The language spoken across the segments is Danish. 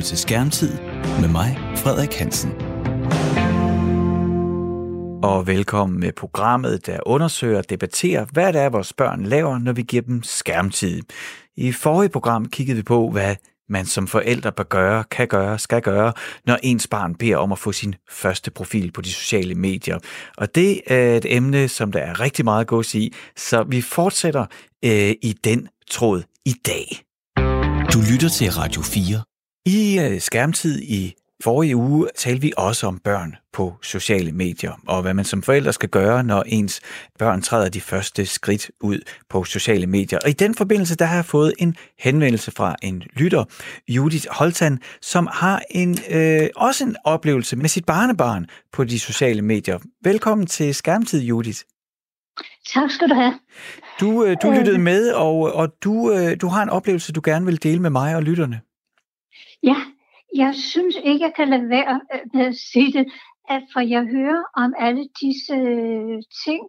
lytter til Skærmtid med mig, Frederik Hansen. Og velkommen med programmet, der undersøger og debatterer, hvad det er, vores børn laver, når vi giver dem skærmtid. I forrige program kiggede vi på, hvad man som forældre bør gøre, kan gøre, skal gøre, når ens barn beder om at få sin første profil på de sociale medier. Og det er et emne, som der er rigtig meget gods i, så vi fortsætter øh, i den tråd i dag. Du lytter til Radio 4. I øh, skærmtid i forrige uge talte vi også om børn på sociale medier, og hvad man som forældre skal gøre, når ens børn træder de første skridt ud på sociale medier. Og i den forbindelse, der har jeg fået en henvendelse fra en lytter, Judith Holtan, som har en øh, også en oplevelse med sit barnebarn på de sociale medier. Velkommen til Skærmtid, Judith. Tak skal du have. Du, øh, du lyttede med, og, og du, øh, du har en oplevelse, du gerne vil dele med mig og lytterne. Ja, jeg synes ikke, jeg kan lade være øh, med at sige det, at for jeg hører om alle disse øh, ting,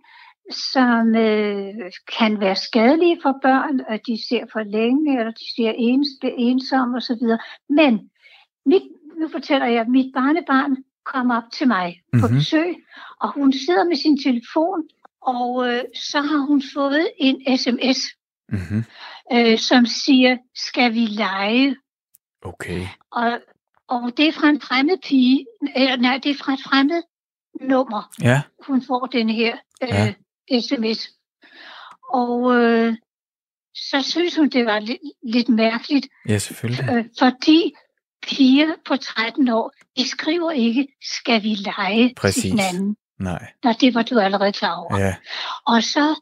som øh, kan være skadelige for børn, at de ser for længe, eller de ser ens, ensomme osv. Men mit, nu fortæller jeg, at mit barnebarn kom op til mig mm-hmm. på Mhm. besøg, og hun sidder med sin telefon, og øh, så har hun fået en sms, Mm-hmm. øh, som siger, skal vi lege? Okay. Og, og det er fra en fremmed pige, eller nej, det er fra et fremmed nummer, Ja. hun får den her øh, Ja. sms. Og øh, så synes hun, det var lidt, lidt mærkeligt, Ja, selvfølgelig. øh, fordi piger på 13 år, de skriver ikke, skal vi lege Præcis. til hinanden. Nej. Nå, det var du allerede klar over. Ja. Og, så,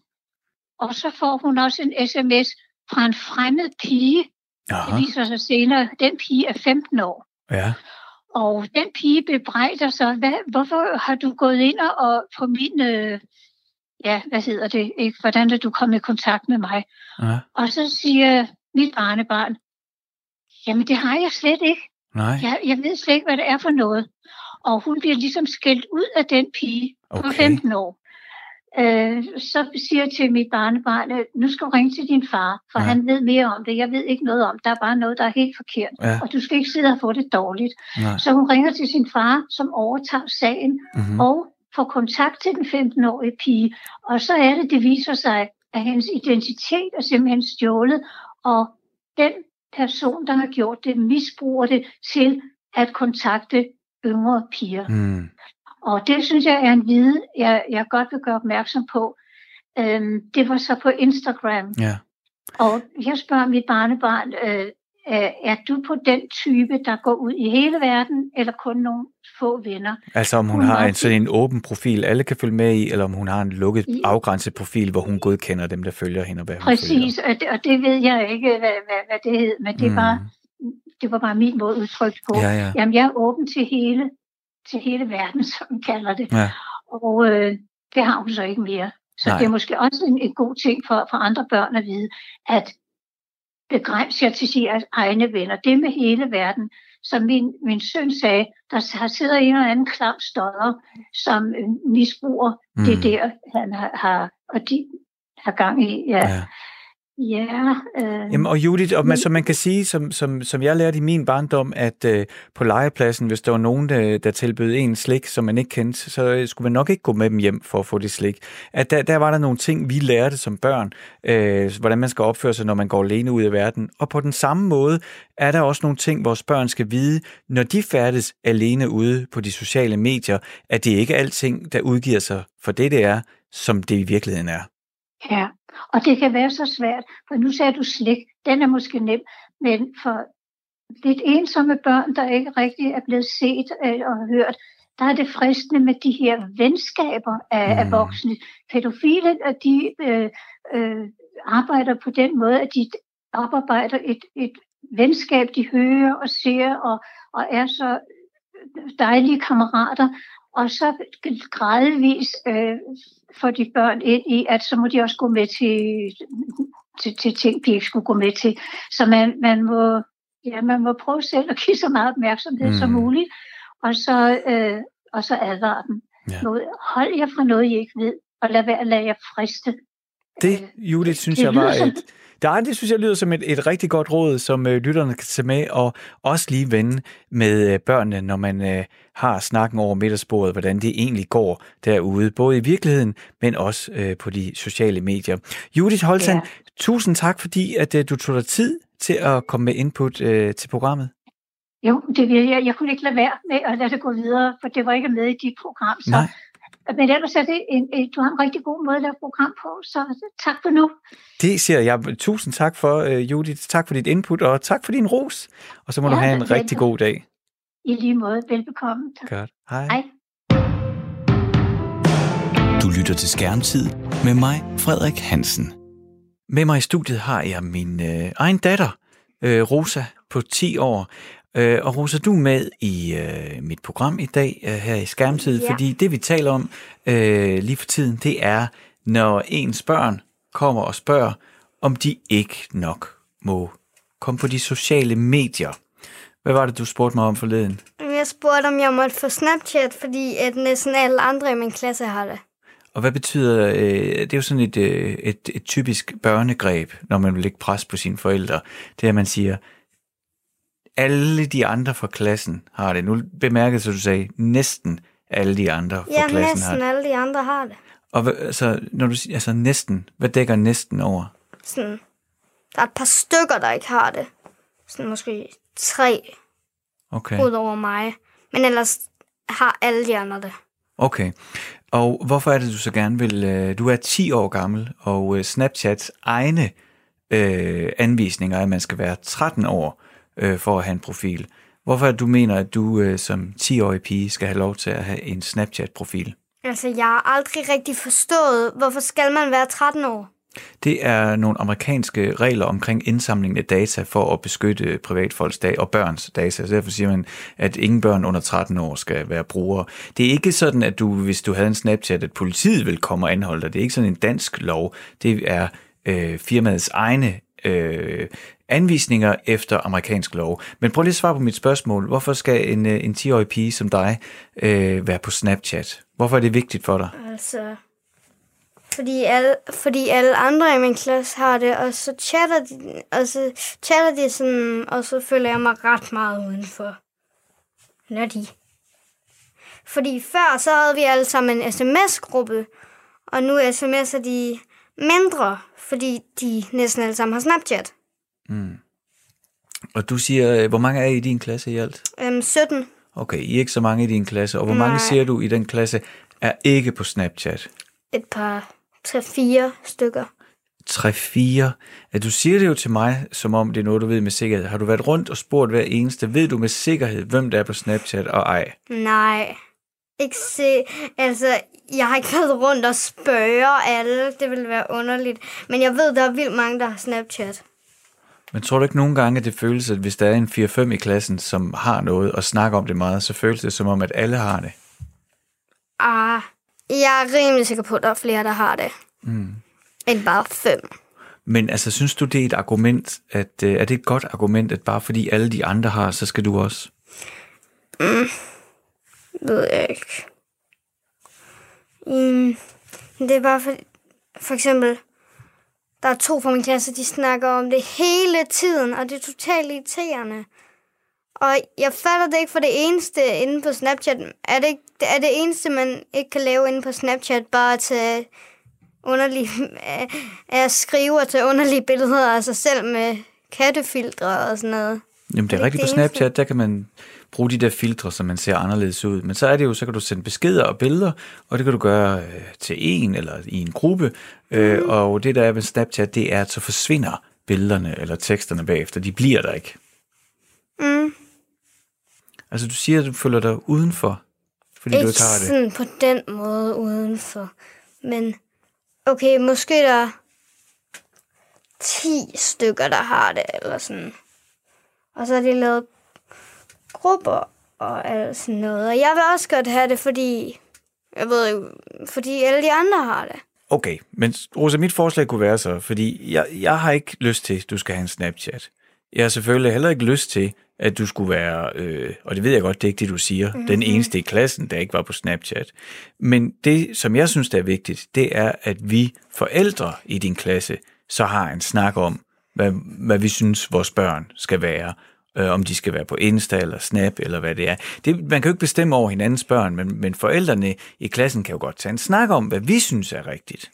og så får hun også en sms fra en fremmed pige. Det Aha. viser sig senere, at den pige er 15 år. Ja. Og den pige bebrejder sig, hvad, hvorfor har du gået ind og, på min, øh, ja, hvad hedder det, ikke? hvordan er du kommet i kontakt med mig? ja. Og så siger mit barnebarn, jamen det har jeg slet ikke. Nej. Jeg, jeg ved slet ikke, hvad det er for noget. Og hun bliver ligesom skældt ud af den pige okay. på Okay. 15 år. Øh, så siger jeg til mit barnebarn, at nu skal du ringe til din far, for Ja. han ved mere om det. Jeg ved ikke noget om. Der er bare noget, der er helt forkert. Ja. Og du skal ikke sidde og få det dårligt. Nej. Så hun ringer til sin far, som overtager sagen, Mm-hmm. mm. og får kontakt til den 15-årige pige. Og så er det, det viser sig, at hendes identitet er simpelthen stjålet, og den person, der har gjort det, misbruger det til at kontakte yngre piger. Mm. Og det synes jeg er en vide, jeg, jeg godt vil gøre opmærksom på. Øhm, det var så på Instagram. Ja. Og jeg spørger mit barnebarn, øh, er, du på den type, der går ud i hele verden, eller kun nogle få venner? Altså om hun Hun har en sådan en åben profil, alle kan følge med i, eller om hun har en lukket, I- afgrænset profil, hvor hun godkender dem, der følger hende, og hvad hun Præcis, og det, og det ved jeg ikke, hvad, hvad, hvad det hed, men det, følger. var, det var bare min måde udtrykt på. Mm. Ja, ja. Jamen, jeg er åben til hele, til hele verden, som man kalder det. Ja. Og øh, det har hun så ikke mere. Så Nej. det er måske også en, en god ting for, for andre børn at vide, at begrænse jer til sine egne venner. Det med hele verden. Som min, min søn sagde, der sidder en eller anden klam stodder, som øh, misbruger mm. det der, han har, har, og de har gang i. Ja, ja ja øh, Jamen, og Judith, og man, så man kan sige, som, som, som jeg lærte i min barndom, at øh, på legepladsen, hvis der var nogen, der, der tilbød en slik, som man ikke kendte, så øh, skulle man nok ikke gå med dem hjem for at få det slik. At der, der var der nogle ting, vi lærte som børn, øh, hvordan man skal opføre sig, når man går alene ud i verden. Og på den samme måde er der også nogle ting, vores børn skal vide, når de færdes alene ude på de sociale medier, at det ikke er alting, der udgiver sig for det, det er, som det i virkeligheden er. Ja, og det kan være så svært, for nu sagde du slik, den er måske nem, men for lidt ensomme børn, der ikke rigtig er blevet set øh, og hørt, der er det fristende med de her venskaber af, mm. af voksne. Pædofile, at de øh, øh, arbejder på den måde, at de oparbejder et, et venskab, de hører og ser og, og er så dejlige kammerater, og så gradvis øh, får de børn ind i, at så må de også gå med til, til, til ting, de ikke skulle gå med til. Så man, man, må, ja, man må prøve selv at give så meget opmærksomhed mm. som muligt, og så, øh, og så advare dem. Ja. Noget, hold jer fra noget, I ikke ved, og lad være at lade jer friste. Det, Øh, Judith, synes det jeg var et, Der, det synes jeg lyder som et, et rigtig godt råd, som øh, lytterne kan tage med, og også lige vende med øh, børnene, når man øh, har snakken over middagsbordet, hvordan det egentlig går derude, både i virkeligheden, men også øh, på de sociale medier. Judith Holtan, ja. tusind tak, fordi at øh, du tog dig tid til at komme med input øh, til programmet. Jo, det vil jeg. Jeg kunne ikke lade være med at lade det gå videre, for det var ikke med i dit program. Så. Nej. Men ellers er det en, en, du har en rigtig god måde at lave program på, så tak for nu. Det siger jeg. Tusind tak for, uh, Judith. Tak for dit input, og tak for din ros. Og så må ja, du have en rigtig god dag. I lige måde. Velbekomme. Tak. Godt. Hej. Hej. Du lytter til Skærmtid med mig, Frederik Hansen. Med mig i studiet har jeg min øh, egen datter, øh, Rosa, på 10 år. Øh, og Rosa, du er med i øh, mit program i dag øh, her i Skærmtid, ja. fordi det vi taler om øh, lige for tiden, det er, når ens børn kommer og spørger, om de ikke nok må komme på de sociale medier. Hvad var det, du spurgte mig om forleden? Jeg spurgte, om jeg måtte få Snapchat, fordi at næsten alle andre i min klasse har det. Og hvad betyder, øh, det er jo sådan et, øh, et, et typisk børnegreb, når man vil lægge pres på sine forældre, det er, at man siger, alle de andre fra klassen har det. Nu bemærkede så du sagde, næsten alle de andre fra Ja, klassen har næsten det. alle de andre har det. Og hvad, altså, når du siger, altså næsten, hvad dækker næsten over? Sådan, der er et par stykker, der ikke har det. Sådan måske tre Okay, ud over mig. Men ellers har alle de andre det. okay. Og hvorfor er det, du så gerne vil... øh, Du er 10 år gammel, og øh, Snapchats egne øh, anvisninger er, at man skal være 13 år øh, for at have en profil. Hvorfor er du mener, at du øh, som 10-årig pige skal have lov til at have en Snapchat-profil? Altså, jeg har aldrig rigtig forstået, hvorfor skal man være 13 år? Det er nogle amerikanske regler omkring indsamling af data for at beskytte privatfolks data og børns data. Så derfor siger man, at ingen børn under 13 år skal være brugere. Det er ikke sådan, at du, hvis du havde en Snapchat, at politiet vil komme og anholde dig. Det er ikke sådan en dansk lov. Det er øh, firmaets egne øh, anvisninger efter amerikansk lov. Men prøv lige at svare på mit spørgsmål. Hvorfor skal en, øh, en 10-årig pige som dig øh, være på Snapchat? Hvorfor er det vigtigt for dig? Altså, fordi alle, fordi alle andre i min klasse har det, og så chatter de, og så chatter de sådan, og så føler jeg mig ret meget udenfor. Nerdy. Fordi før, så havde vi alle sammen en sms-gruppe, og nu sms'er de mindre, fordi de næsten alle sammen har Snapchat. Og du siger, øh, hvor mange er I i din klasse i alt? Øhm, 17. Okay, I er ikke så mange i din klasse. Og hvor mange Nej. ser du i den klasse er ikke på Snapchat? Et par, tre, fire stykker. 3-4. At du siger det jo til mig, som om det er noget, du ved med sikkerhed. Har du været rundt og spurgt hver eneste? Ved du med sikkerhed, hvem der er på Snapchat og ej? Nej. Ikke se. Altså, jeg har ikke været rundt og spørge alle. Det ville være underligt. Men jeg ved, der er vildt mange, der har Snapchat. Men tror du ikke nogle gange, at det føles, at hvis der er en 4-5 i klassen, som har noget og snakker om det meget, så føles det som om, at alle har det? Ah, jeg er rimelig sikker på, at der er flere, der har det. Mm. End bare fem. Men altså, synes du, det er et argument, at øh, er det et godt argument, at bare fordi alle de andre har, så skal du også? Ved jeg ikke. Mm, det er bare for, for eksempel, der er to fra min klasse, de snakker om det hele tiden, og det er totalt irriterende. Og jeg fatter det ikke for det eneste inde på Snapchat. Er det, ikke, er det eneste, man ikke kan lave inde på Snapchat, bare tage underlige, at skrive og tage underlige billeder af sig selv med kattefiltre og sådan noget. Jamen, det er det rigtigt på det eneste? Snapchat, der kan man bruge de der filtre, så man ser anderledes ud. Men så er det jo, så kan du sende beskeder og billeder, og det kan du gøre øh, til en eller i en gruppe. Øh, Mhm. og det der er ved Snapchat, det er, at så forsvinder billederne eller teksterne bagefter. De bliver der ikke. Mm. Altså, du siger, at du føler dig udenfor, fordi du Ikke ikke har det. sådan på den måde udenfor. Men okay, måske der er 10 stykker, der har det, eller sådan. Og så har de lavet grupper og alt sådan noget. Og jeg vil også godt have det, fordi... Jeg ved fordi alle de andre har det. Okay, men Rosa, mit forslag kunne være så, fordi jeg, jeg har ikke lyst til, at du skal have en Snapchat. Jeg har selvfølgelig heller ikke lyst til, at du skulle være, øh, og det ved jeg godt, det er ikke det, du siger, mm-hmm. den eneste i klassen, der ikke var på Snapchat. Men det, som jeg synes, der er vigtigt, det er, at vi forældre i din klasse så har en snak om, hvad, hvad vi synes, vores børn skal være. Øh, om de skal være på Insta eller Snap eller hvad det er. Det, man kan jo ikke bestemme over hinandens børn, men, men forældrene i klassen kan jo godt tage en snak om, hvad vi synes er rigtigt.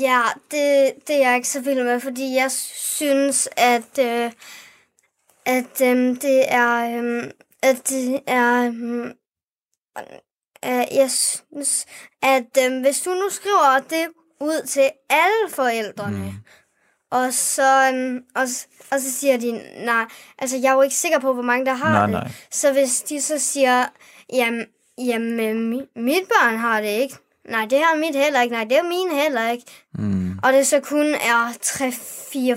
Ja, det, det er jeg ikke så vild med, fordi jeg synes, at, øh, at øh, det er... Øh, at det er... Øh, øh, jeg synes, at øh, hvis du nu skriver det ud til alle forældrene, mm. Og, så, øh, og, og så siger de, nej, altså jeg er jo ikke sikker på, hvor mange der har Nej, det. nej. Så hvis de så siger, jamen, jamen øh, mi- mit barn har det ikke, nej, det har mit heller ikke, nej, det er min heller ikke, Mm. og det så kun er 3, 4,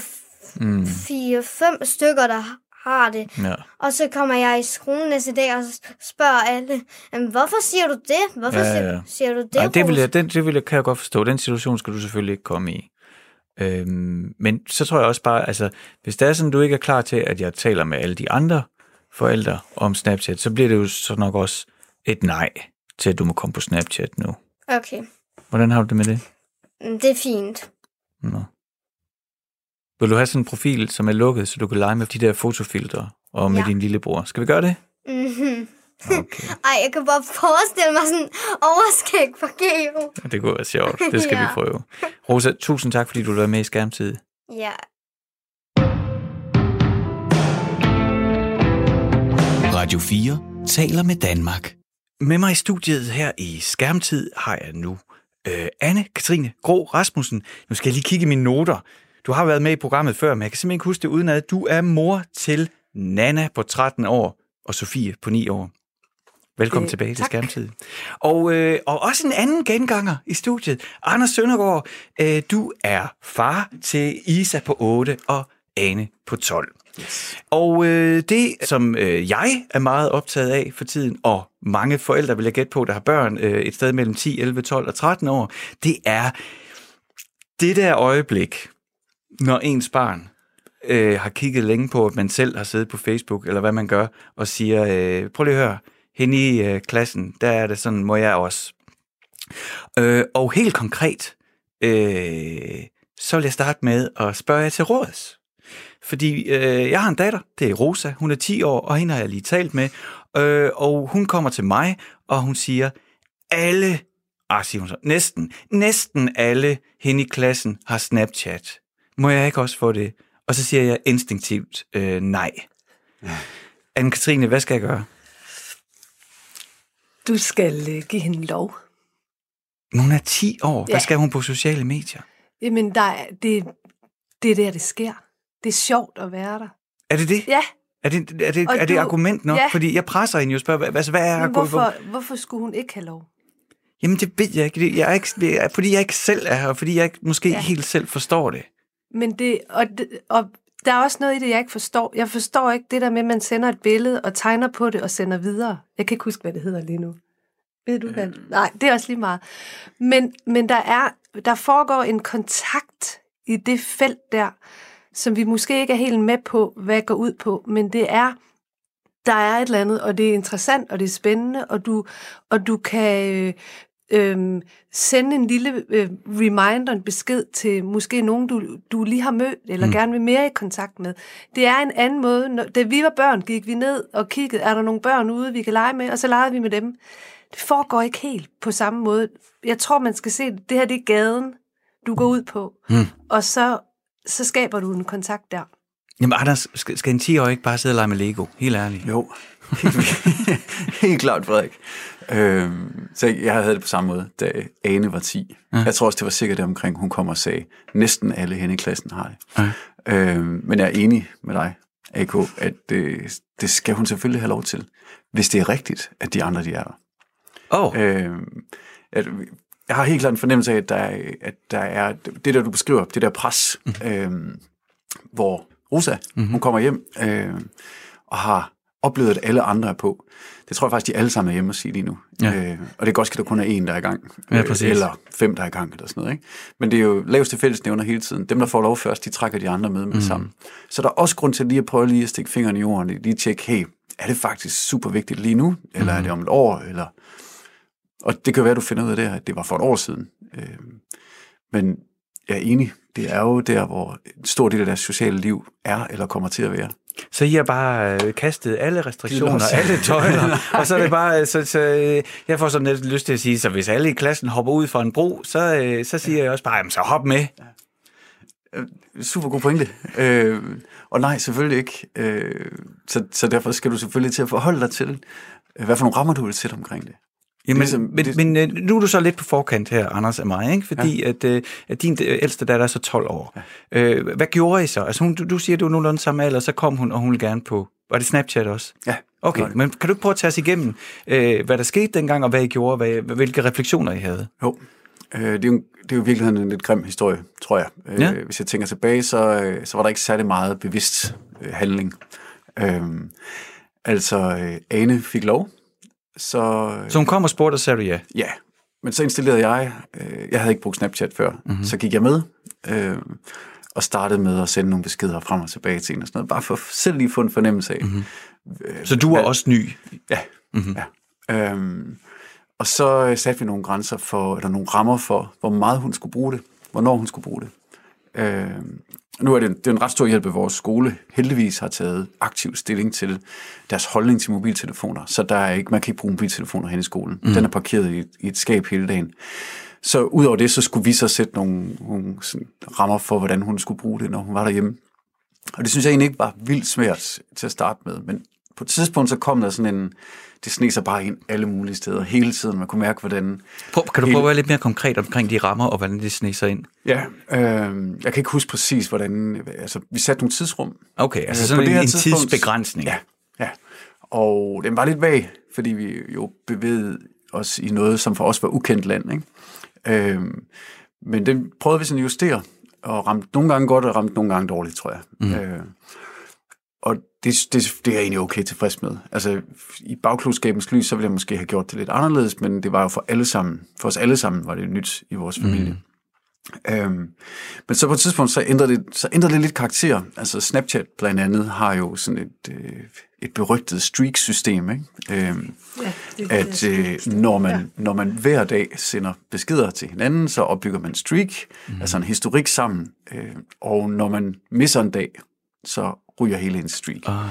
Mm. 4, 5 stykker, der har det. Ja. Og så kommer jeg i skolen næste dag og spørger alle, "Jamen, hvorfor siger du det? Hvorfor Ja, ja, siger du det, Nej, det vil Rose?" jeg, den, det vil jeg, kan jeg godt forstå. Den situation skal du selvfølgelig ikke komme i. Øhm, men så tror jeg også bare, altså, hvis det er sådan, du ikke er klar til, at jeg taler med alle de andre forældre om Snapchat, så bliver det jo så nok også et nej til, at du må komme på Snapchat nu. Okay, Hvordan har du det med det? Mm, det er fint. Nå. Vil du have sådan en profil, som er lukket, så du kan lege med de der fotofiltre og med Ja. din lillebror? Skal vi gøre det? Mm-hmm. Okay. Ej, jeg kan bare forestille mig sådan overskæg på Geo. Det kunne være sjovt. Det skal ja. vi prøve. Rosa, tusind tak, fordi du var med i Skærmtid. Ja, Radio 4 taler med Danmark. Med mig i studiet her i Skærmtid har jeg nu øh, Anne-Katrine Grå Rasmussen. Nu skal jeg lige kigge i mine noter. Du har været med i programmet før, men jeg kan simpelthen ikke huske det udenad. Du er mor til Nana på 13 år og Sofie på 9 år. Velkommen Øh, tilbage til tak. Skærmtid. Og, øh, og også en anden genganger i studiet. Anders Søndergaard, øh, du er far til Isa på 8 og Ane på 12. Og øh, det, som øh, jeg er meget optaget af for tiden, og mange forældre vil jeg gætte på, der har børn øh, et sted mellem 10, 11, 12 og 13 år, det er det der øjeblik, når ens barn øh, har kigget længe på, at man selv har siddet på Facebook, eller hvad man gør, og siger, øh, prøv lige at høre, hen i øh, klassen, der er det sådan, må jeg også. Øh, og helt konkret, øh, så vil jeg starte med at spørge jer til råds. Fordi øh, jeg har en datter, det er Rosa, hun er 10 år, og hende har jeg lige talt med, øh, og hun kommer til mig, og hun siger, alle, ah, siger hun så, næsten, næsten alle hende i klassen har Snapchat. Må jeg ikke også få det? Og så siger jeg instinktivt øh, nej. Anne-Katrine, hvad skal jeg gøre? Du skal øh, give hende lov. Hun er 10 år. Hvad Ja. skal hun på sociale medier? Jamen, der er, det, det er der, det sker. Det er sjovt at være der. Er det det? Ja, Er det, er det, Og er det du- argument nok? Ja. Fordi jeg presser hende jo og spørger, hvad, altså, hvad er men argument? hvorfor, hvorfor skulle hun ikke have lov? Jamen, det ved jeg ikke. Jeg er ikke er, fordi jeg ikke selv er her, og fordi jeg ikke måske ja. Ja. helt selv forstår det. Men det, og, det, og der er også noget i det, jeg ikke forstår. Jeg forstår ikke det der med, at man sender et billede og tegner på det og sender videre. Jeg kan ikke huske, hvad det hedder lige nu. Ved du hvad? Nej, det er også lige meget. Men, men der, er, der foregår en kontakt i det felt der, som vi måske ikke er helt med på, hvad går ud på. Men det er, der er et eller andet, og det er interessant, og det er spændende, og du, og du kan øh, øh, sende en lille øh, reminder, en besked til måske nogen, du, du lige har mødt, eller mm. gerne vil mere i kontakt med. Det er en anden måde. Når, da vi var børn, gik vi ned og kiggede, er der nogle børn ude, vi kan lege med, og så legede vi med dem. Det foregår ikke helt på samme måde. Jeg tror, man skal se, det her det er gaden, du går ud på, mm. og så, så skaber du en kontakt der. Jamen, Anders, skal, skal en 10-årig ikke bare sidde og lege med Lego? Helt ærligt. Jo, helt klart, Frederik. Øhm, så jeg havde det på samme måde, da Ane var 10. Ja. Jeg tror også, det var sikkert det omkring, hun kom og sagde, næsten alle hende i klassen har det. Ja. Øhm, men jeg er enig med dig, AK, at det, det skal hun selvfølgelig have lov til, hvis det er rigtigt, at de andre de er der. Åh, oh, Øhm, at, jeg har helt klart en fornemmelse af, at der er, at der er det der, du beskriver, det der pres, mm. øhm, hvor Rosa, mm-hmm. hun kommer hjem øh, og har oplevet, at alle andre er på. Det tror jeg faktisk, de alle sammen er hjemme og sige lige nu. Ja. Øh, og det er godt, at der kun er en, der er i gang. Ja, præcis. eller fem, der er i gang, eller sådan noget. Ikke? Men det er jo laveste fællesnævner hele tiden. Dem, der får lov først, de trækker de andre med med mm. sammen. Så der er også grund til lige at prøve lige at stikke fingeren i jorden, lige tjekke, hey, er det faktisk super vigtigt lige nu, eller mm. er det om et år, eller... Og det kan være, at du finder ud af det, at det var for et år siden. Øh, men jeg er enig det er jo der, hvor en stor del af deres sociale liv er eller kommer til at være. Så I har bare øh, kastet alle restriktioner, alle tøjler, og så er det bare, så, så øh, jeg får sådan lidt lyst til at sige, så hvis alle i klassen hopper ud fra en bro, så, øh, så siger jeg også bare, jamen, så hop med. Øh, super god pointe. Øh, og nej, selvfølgelig ikke. Øh, så, så derfor skal du selvfølgelig til at forholde dig til, øh, hvad for nogle rammer du vil sætte omkring det. Jamen, det, men, det, men øh, nu er du så lidt på forkant her, Anders og mig, ikke? fordi ja. at, øh, at din ældste datter er så 12 år. Ja. Øh, hvad gjorde I så? Altså, hun, du, du siger, du er nogenlunde samme alder, så kom hun, og hun ville gerne på... Var det Snapchat også? Ja. Okay, men kan du prøve at tage os igennem, øh, hvad der skete dengang, og hvad I gjorde, hvad, hvilke refleksioner I havde? Jo, øh, det, er jo, det er jo virkelig en lidt grim historie, tror jeg. Øh, ja. Hvis jeg tænker tilbage, så, øh, så var der ikke særlig meget bevidst øh, handling. Øh, altså, øh, Ane fik lov så, så hun kom og spurgte, og sagde ja? Ja, men så installerede jeg, øh, jeg havde ikke brugt Snapchat før, mm-hmm. så gik jeg med øh, og startede med at sende nogle beskeder frem og tilbage til hende og sådan noget, bare for selv lige få en fornemmelse af. Mm-hmm. Øh, så du var også ny? Ja, mm-hmm. ja. Øhm, og så satte vi nogle grænser for, eller nogle rammer for, hvor meget hun skulle bruge det, hvornår hun skulle bruge det. Øh, nu er det, det er en ret stor hjælp, at vores skole heldigvis har taget aktiv stilling til deres holdning til mobiltelefoner, så der er ikke, man kan ikke bruge mobiltelefoner hen i skolen. Mm. Den er parkeret i, i et skab hele dagen. Så udover det, så skulle vi så sætte nogle, nogle sådan, rammer for, hvordan hun skulle bruge det, når hun var derhjemme. Og det synes jeg egentlig ikke var vildt svært til at starte med, men på et tidspunkt så kom der sådan en, det sne sig bare ind alle mulige steder hele tiden. Man kunne mærke, hvordan... Prøv, kan du hele... prøve at være lidt mere konkret omkring de rammer, og hvordan det sne sig ind? Ja, øh, jeg kan ikke huske præcis, hvordan... Altså, vi satte nogle tidsrum. Okay, altså øh, sådan en, en tidsbegrænsning. Ja, ja. Og den var lidt vag, fordi vi jo bevægede os i noget, som for os var ukendt land. Ikke? Øh, men den prøvede vi sådan at justere, og ramte nogle gange godt, og ramte nogle gange dårligt, tror jeg. Mm. Øh, og det, det, det er jeg egentlig okay tilfreds med. Altså, i bagklodskabens lys, så ville jeg måske have gjort det lidt anderledes, men det var jo for alle sammen, for os alle sammen var det nyt i vores familie. Mm. Øhm, men så på et tidspunkt, så ændrede, det, så ændrede det lidt karakter. Altså Snapchat blandt andet har jo sådan et, øh, et berygtet streak-system, ikke? Øhm, ja, det at øh, når, man, ja. når man hver dag sender beskeder til hinanden, så opbygger man streak, mm. altså en historik sammen, øh, og når man misser en dag, så ryger hele en streak. Ah.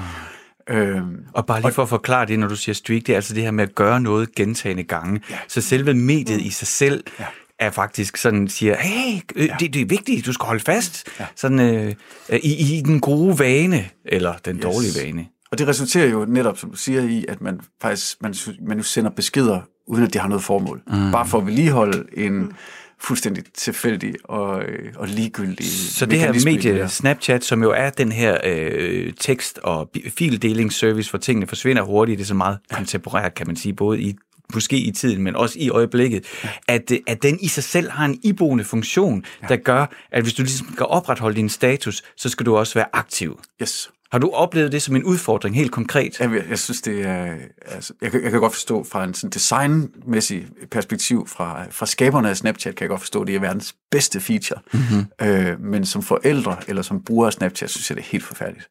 Øhm, og bare lige for at forklare det, når du siger streak, det er altså det her med at gøre noget gentagende gange. Ja. Så selve mediet i sig selv ja. er faktisk sådan, siger, hey, øh, ja. det, det er vigtigt, du skal holde fast ja. sådan, øh, i, i den gode vane, eller den yes. dårlige vane. Og det resulterer jo netop, som du siger, i, at man faktisk man, man jo sender beskeder, uden at det har noget formål. Mm. Bare for at vedligeholde en... Fuldstændig tilfældig og, øh, og ligegyldig Så det her medie Snapchat, som jo er den her øh, tekst- og fildelingsservice, hvor tingene forsvinder hurtigt, det er så meget kontemporært, kan man sige, både i måske i tiden, men også i øjeblikket, ja. at, at den i sig selv har en iboende funktion, ja. der gør, at hvis du ligesom skal opretholde din status, så skal du også være aktiv. Yes. Har du oplevet det som en udfordring helt konkret? Jeg, jeg synes, det er... Altså, jeg, jeg kan godt forstå fra en sådan designmæssig perspektiv fra, fra skaberne af Snapchat, kan jeg godt forstå, at det er verdens bedste feature. Mm-hmm. Øh, men som forældre eller som bruger af Snapchat, synes jeg, det er helt forfærdeligt.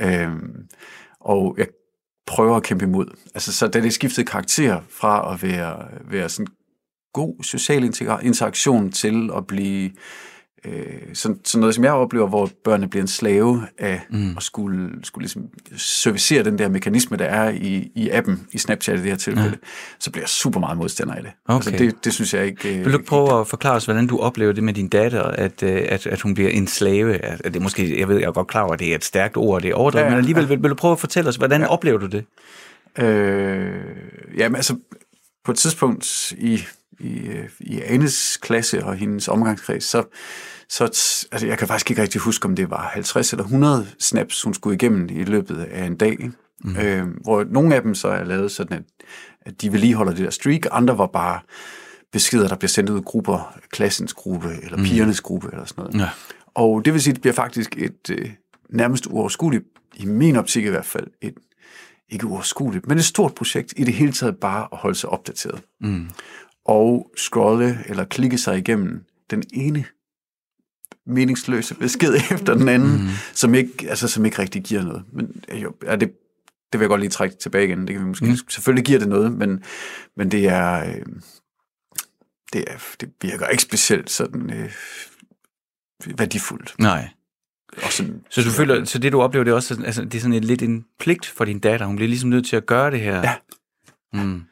Øh, og jeg prøver at kæmpe imod. Altså, så da det skiftede karakter fra at være, være sådan god social interaktion til at blive øh, sådan, sådan noget, som jeg oplever, hvor børnene bliver en slave af mm. at skulle, skulle ligesom servicere den der mekanisme, der er i, i appen, i Snapchat i det her tilfælde, ja. så bliver jeg super meget modstander af det. Okay. Altså det, det synes jeg ikke... Øh, Vil du prøve at forklare os, hvordan du oplever det med din datter, at, øh, at, at hun bliver en slave? At, at det måske, jeg ved, jeg er godt klar over, at det er et stærkt ord, det er overdrevet, ja, men alligevel ja. vil, vil du prøve at fortælle os, hvordan ja. oplever du det? Øh, jamen altså, på et tidspunkt i, i, øh, i Anes klasse og hendes omgangskreds, så så altså, jeg kan faktisk ikke rigtig huske, om det var 50 eller 100 snaps, hun skulle igennem i løbet af en dag. Mm. Øh, hvor nogle af dem så er lavet sådan, at, at de vedligeholder det der streak, andre var bare beskeder, der bliver sendt ud i grupper, klassens gruppe, eller mm. pigernes gruppe, eller sådan noget. Ja. Og det vil sige, at det bliver faktisk et øh, nærmest uoverskueligt, i min optik i hvert fald, et ikke uoverskueligt, men et stort projekt i det hele taget bare at holde sig opdateret. Mm. Og scrolle eller klikke sig igennem den ene meningsløse besked efter den anden, mm. som, ikke, altså, som ikke rigtig giver noget. Men jo, er det, det vil jeg godt lige trække tilbage igen. Det kan vi måske, mm. Selvfølgelig giver det noget, men, men det er... Øh, det, er, det virker ikke specielt sådan øh, værdifuldt. Nej. Og sådan, Så du føler, så det du oplever, det er også altså, det er sådan et, lidt en pligt for din datter. Hun bliver ligesom nødt til at gøre det her. Ja. Mm.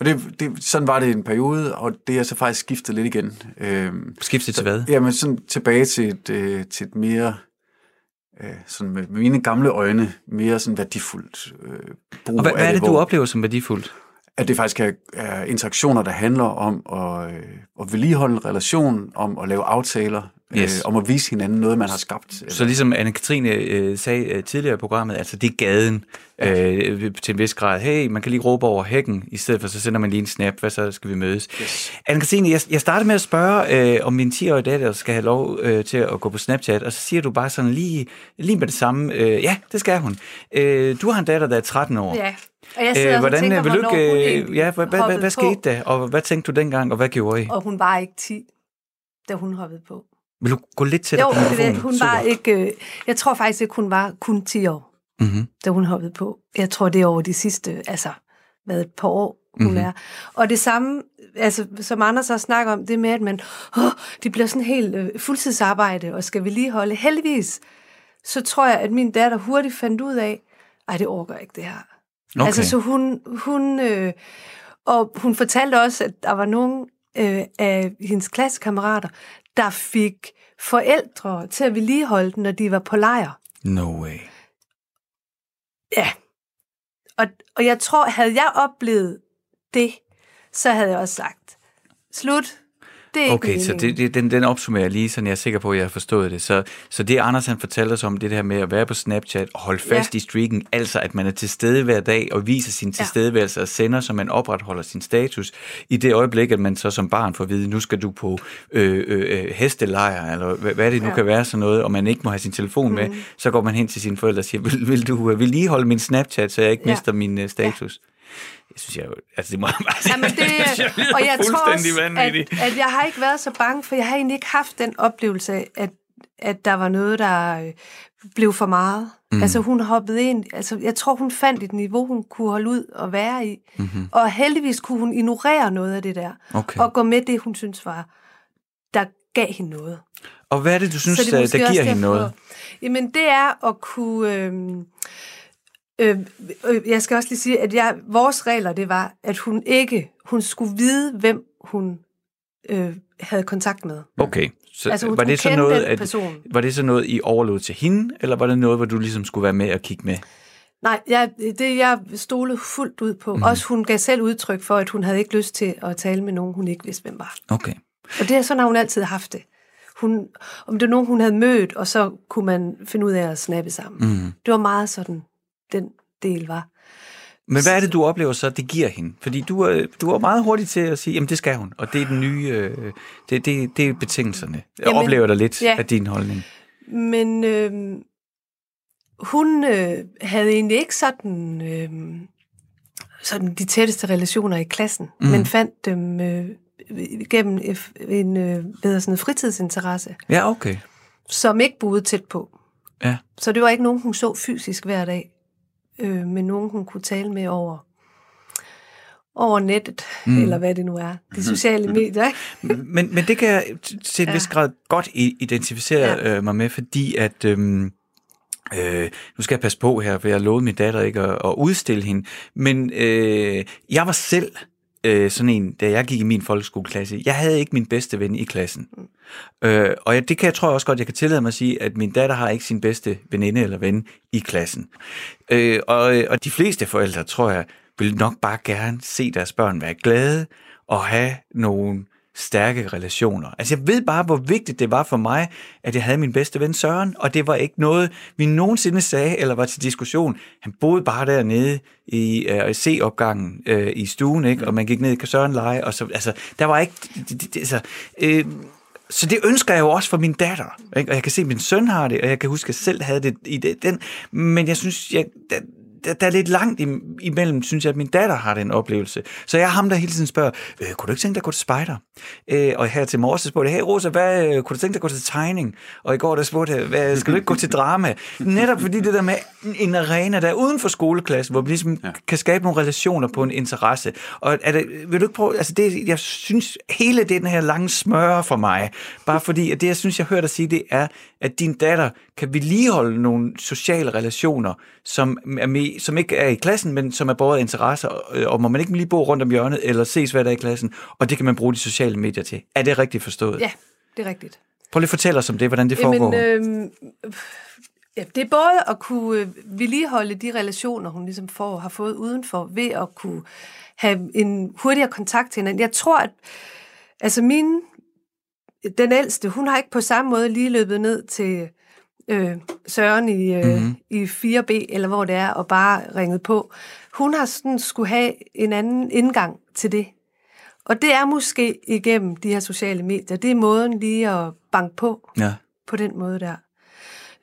Og det, det, sådan var det en periode, og det er så faktisk skiftet lidt igen. Øhm, Skiftet til hvad? Jamen sådan tilbage til et, øh, til et mere, øh, sådan med mine gamle øjne, mere sådan værdifuldt øh, brug Og hvad, hvad er det, du hvor- oplever som værdifuldt? at det faktisk er, er interaktioner, der handler om at, øh, at vedligeholde en relation, om at lave aftaler, Yes. øh, om at vise hinanden noget, man har skabt. Så ligesom Anne-Katrine øh, sagde øh, tidligere i programmet, altså det er gaden øh, til en vis grad. Hey, man kan lige råbe over hækken, i stedet for så sender man lige en snap, hvad så skal vi mødes? Yes. Anne-Katrine, jeg, jeg startede med at spørge, øh, om min 10-årige datter skal have lov øh, til at gå på Snapchat, og så siger du bare sådan lige, lige med det samme, øh, ja, det skal hun. Øh, du har en datter, der er 13 år. Ja, og jeg sidder Øh, hvordan og tænker, vil du ikke, øh, ja, hvad, hvad, hvad, hvad skete der, og hvad tænkte du dengang, og hvad gjorde I? Og hun var ikke 10, da hun hoppede på. Vil du gå lidt tættere Jo, det, hun var ikke... øh, Jeg tror faktisk ikke, hun var kun 10 år, Mm-hmm. da hun hoppede på. Jeg tror, det er over de sidste, altså, hvad, et par år, hun Mhm. mm-hmm. er. Og det samme, altså, som Anders har snakket om, det med, at man, åh, det bliver sådan helt øh, fuldtidsarbejde, og skal vedligeholde. Heldigvis, så tror jeg, at min datter hurtigt fandt ud af, ej, det overgår ikke det her. Okay. Altså, så hun, hun øh, og hun fortalte også, at der var nogle øh, af hendes klassekammerater, der fik forældre til at vedligeholde den, når de var på lejr. No way. Ja. Og, og jeg tror, havde jeg oplevet det, så havde jeg også sagt, slut, det er ikke Okay, så meningen. det, det, den, den opsummerer jeg lige, så jeg er sikker på, at jeg har forstået det. Så, så det Anders han fortalte os om, det her med at være på Snapchat og holde fast Ja. i streaken, altså at man er til stede hver dag og viser sin tilstedeværelse og sender, så man opretholder sin status. I det øjeblik, at man så som barn får at vide, nu skal du på øh, øh, øh, hestelejr, eller hvad, hvad det nu ja. Ja. kan være sådan noget, og man ikke må have sin telefon med, så går man hen til sine forældre og siger, vil, vil du øh, vedligeholde min Snapchat, så jeg ikke Ja. mister min øh, status? Jeg synes, jeg, altså det må jeg bare sige. Jamen, det, synes, jeg og jeg tror også, at, at jeg har ikke været så bange, for jeg har egentlig ikke haft den oplevelse af, at, at der var noget, der øh, blev for meget. Mm. Altså hun hoppede ind, altså jeg tror, hun fandt et niveau, hun kunne holde ud og være i. Mm-hmm. Og heldigvis kunne hun ignorere noget af det der, Okay. og gå med det, hun synes var, der gav hende noget. Og hvad er det, du synes, det er der, måske der giver hende noget? Jamen, det er at kunne... Øh, øh, øh, jeg skal også lige sige, at jeg, vores regler, det var, at hun ikke... Hun skulle vide, hvem hun øh, havde kontakt med. Okay, så Altså, hun var det så noget, at, person. var det så noget, I overlod til hende, eller var det noget, hvor du ligesom skulle være med og kigge med? Nej, jeg, det jeg stolede fuldt ud på. Mm. Også hun gav selv udtryk for, at hun havde ikke lyst til at tale med nogen, hun ikke vidste, hvem var. Okay. Og det er sådan, har hun altid haft det. Hun, om det var nogen, hun havde mødt, og så kunne man finde ud af at snappe sammen. Mm. Det var meget sådan, den del var. Men hvad er det, du oplever så, det giver hende? Fordi du er, du er meget hurtig til at sige, jamen det skal hun, og det er den nye, øh, det, det, det er betingelserne. Jeg Jamen, oplever dig lidt ja. af din holdning. Men øh, hun øh, havde egentlig ikke sådan, øh, sådan de tætteste relationer i klassen, mm. men fandt dem øh, gennem et- en øh, bedre sådan fritidsinteresse, Ja, okay. som ikke boede tæt på. Ja. Så det var ikke nogen, hun så fysisk hver dag, øh, men nogen, hun kunne tale med over over nettet, mm. eller hvad det nu er, de sociale medier. Ikke? Men, men det kan jeg til en Ja. vis grad godt identificere Ja. øh, mig med, fordi at... Øhm, Øh, nu skal jeg passe på her, for jeg lovede min datter ikke at, at udstille hende. Men øh, jeg var selv øh, sådan en, da jeg gik i min folkeskoleklasse. Jeg havde ikke min bedste ven i klassen. Mm. Øh, og jeg, det kan jeg tror jeg også godt, jeg kan tillade mig at sige, at min datter har ikke sin bedste veninde eller ven i klassen. Øh, og, og de fleste forældre, tror jeg, vil nok bare gerne se deres børn være glade og have nogle stærke relationer. Altså jeg ved bare, hvor vigtigt det var for mig, at jeg havde min bedste ven Søren, og det var ikke noget, vi nogensinde sagde, eller var til diskussion. Han boede bare dernede i øh, C-opgangen øh, i stuen, ikke? og man gik ned i Søren lege, og så, altså, der var ikke, altså, øh, så det ønsker jeg jo også for min datter, ikke? og jeg kan se, at min søn har det, og jeg kan huske, at jeg selv havde det i det, den, men jeg synes, jeg, der, der, er lidt langt imellem, synes jeg, at min datter har den oplevelse. Så jeg er ham, der hele tiden spørger, øh, kunne du ikke tænke dig at gå til spejder? Øh, og her til morges spurgte jeg, hey Rosa, hvad, øh, kunne du tænke dig at gå til tegning? Og i går der spurgte jeg, hvad, skal du ikke gå til drama? Netop fordi det der med en arena, der er uden for skoleklassen, hvor vi ligesom ja. kan skabe nogle relationer på en interesse. Og er det, vil du ikke prøve, altså det, jeg synes, hele den her lange smøre for mig, bare fordi, at det, jeg synes, jeg hørte dig sige, det er, at din datter kan vedligeholde nogle sociale relationer, som, er med, som ikke er i klassen, men som er både interesser, og må man ikke lige bo rundt om hjørnet, eller ses hver dag i klassen, og det kan man bruge de sociale medier til. Er det rigtigt forstået? Ja, det er rigtigt. Prøv lige at fortælle os om det, hvordan det foregår. Jamen, øh, ja, det er både at kunne øh, vedligeholde de relationer, hun ligesom får, har fået udenfor, ved at kunne have en hurtigere kontakt til hinanden. Jeg tror, at altså min, den ældste, hun har ikke på samme måde lige løbet ned til øh, Søren i, øh, mm-hmm. i 4B, eller hvor det er, og bare ringet på. Hun har sådan skulle have en anden indgang til det. Og det er måske igennem de her sociale medier. Det er måden lige at banke på, ja. på den måde der.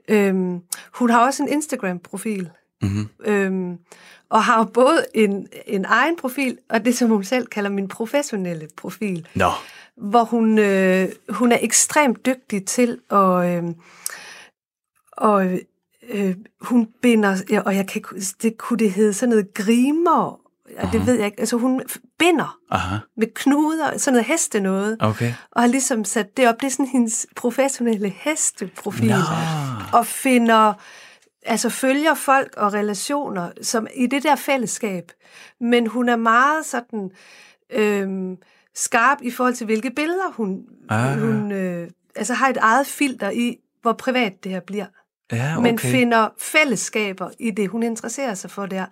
Øhm, hun har også en Instagram-profil. Mm-hmm. Øhm, og har både en, en egen profil, og det, som hun selv kalder min professionelle profil. No. Hvor hun, øh, hun er ekstremt dygtig til at... Øh, og øh, hun binder, og jeg kan, det kunne det hedde sådan noget grimer, ja, det ved jeg ikke, altså hun binder Aha. med knuder, sådan noget heste noget, okay. og har ligesom sat det op, det er sådan hendes professionelle hesteprofil, no. og finder, altså følger folk og relationer som i det der fællesskab, men hun er meget sådan øh, skarp i forhold til, hvilke billeder hun, ah. hun øh, altså har et eget filter i, hvor privat det her bliver ja, okay. men finder fællesskaber i det, hun interesserer sig for der.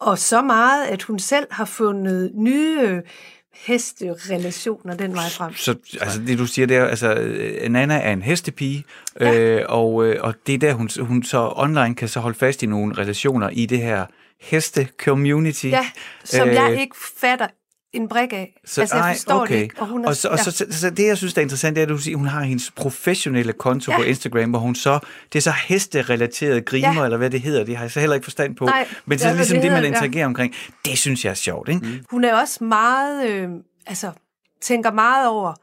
Og så meget, at hun selv har fundet nye hesterelationer den vej frem. Så altså, det du siger, det er, altså, Nana er en hestepige, ja. øh, og, øh, og det er der, hun, hun så online kan så holde fast i nogle relationer i det her heste-community. Ja, som øh, jeg ikke fatter en brik af. Så, altså, jeg forstår okay. det ikke. Og, hun er, og, så, og så, så, så det, jeg synes, der er interessant, det er, at du siger, hun har hendes professionelle konto ja. på Instagram, hvor hun så, det er så hesterelateret grimer, ja. eller hvad det hedder, det har jeg så heller ikke forstand på. Nej, men det er ligesom det, det man interagerer ja. omkring. Det synes jeg er sjovt, ikke? Mm. Hun er også meget, øh, altså, tænker meget over,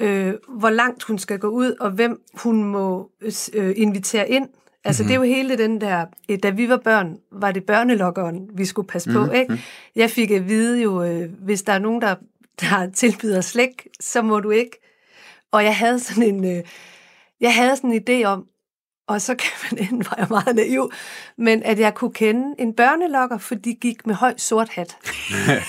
øh, hvor langt hun skal gå ud, og hvem hun må øh, invitere ind Altså, mm-hmm. det er jo hele den der, eh, da vi var børn, var det børnelokkeren, vi skulle passe på, mm-hmm. ikke? Jeg fik at vide jo, øh, hvis der er nogen, der, der tilbyder slæk, så må du ikke. Og jeg havde sådan en, øh, jeg havde sådan en idé om, og så kan man ende, var jeg meget naiv, men at jeg kunne kende en børnelokker, for de gik med høj sort hat.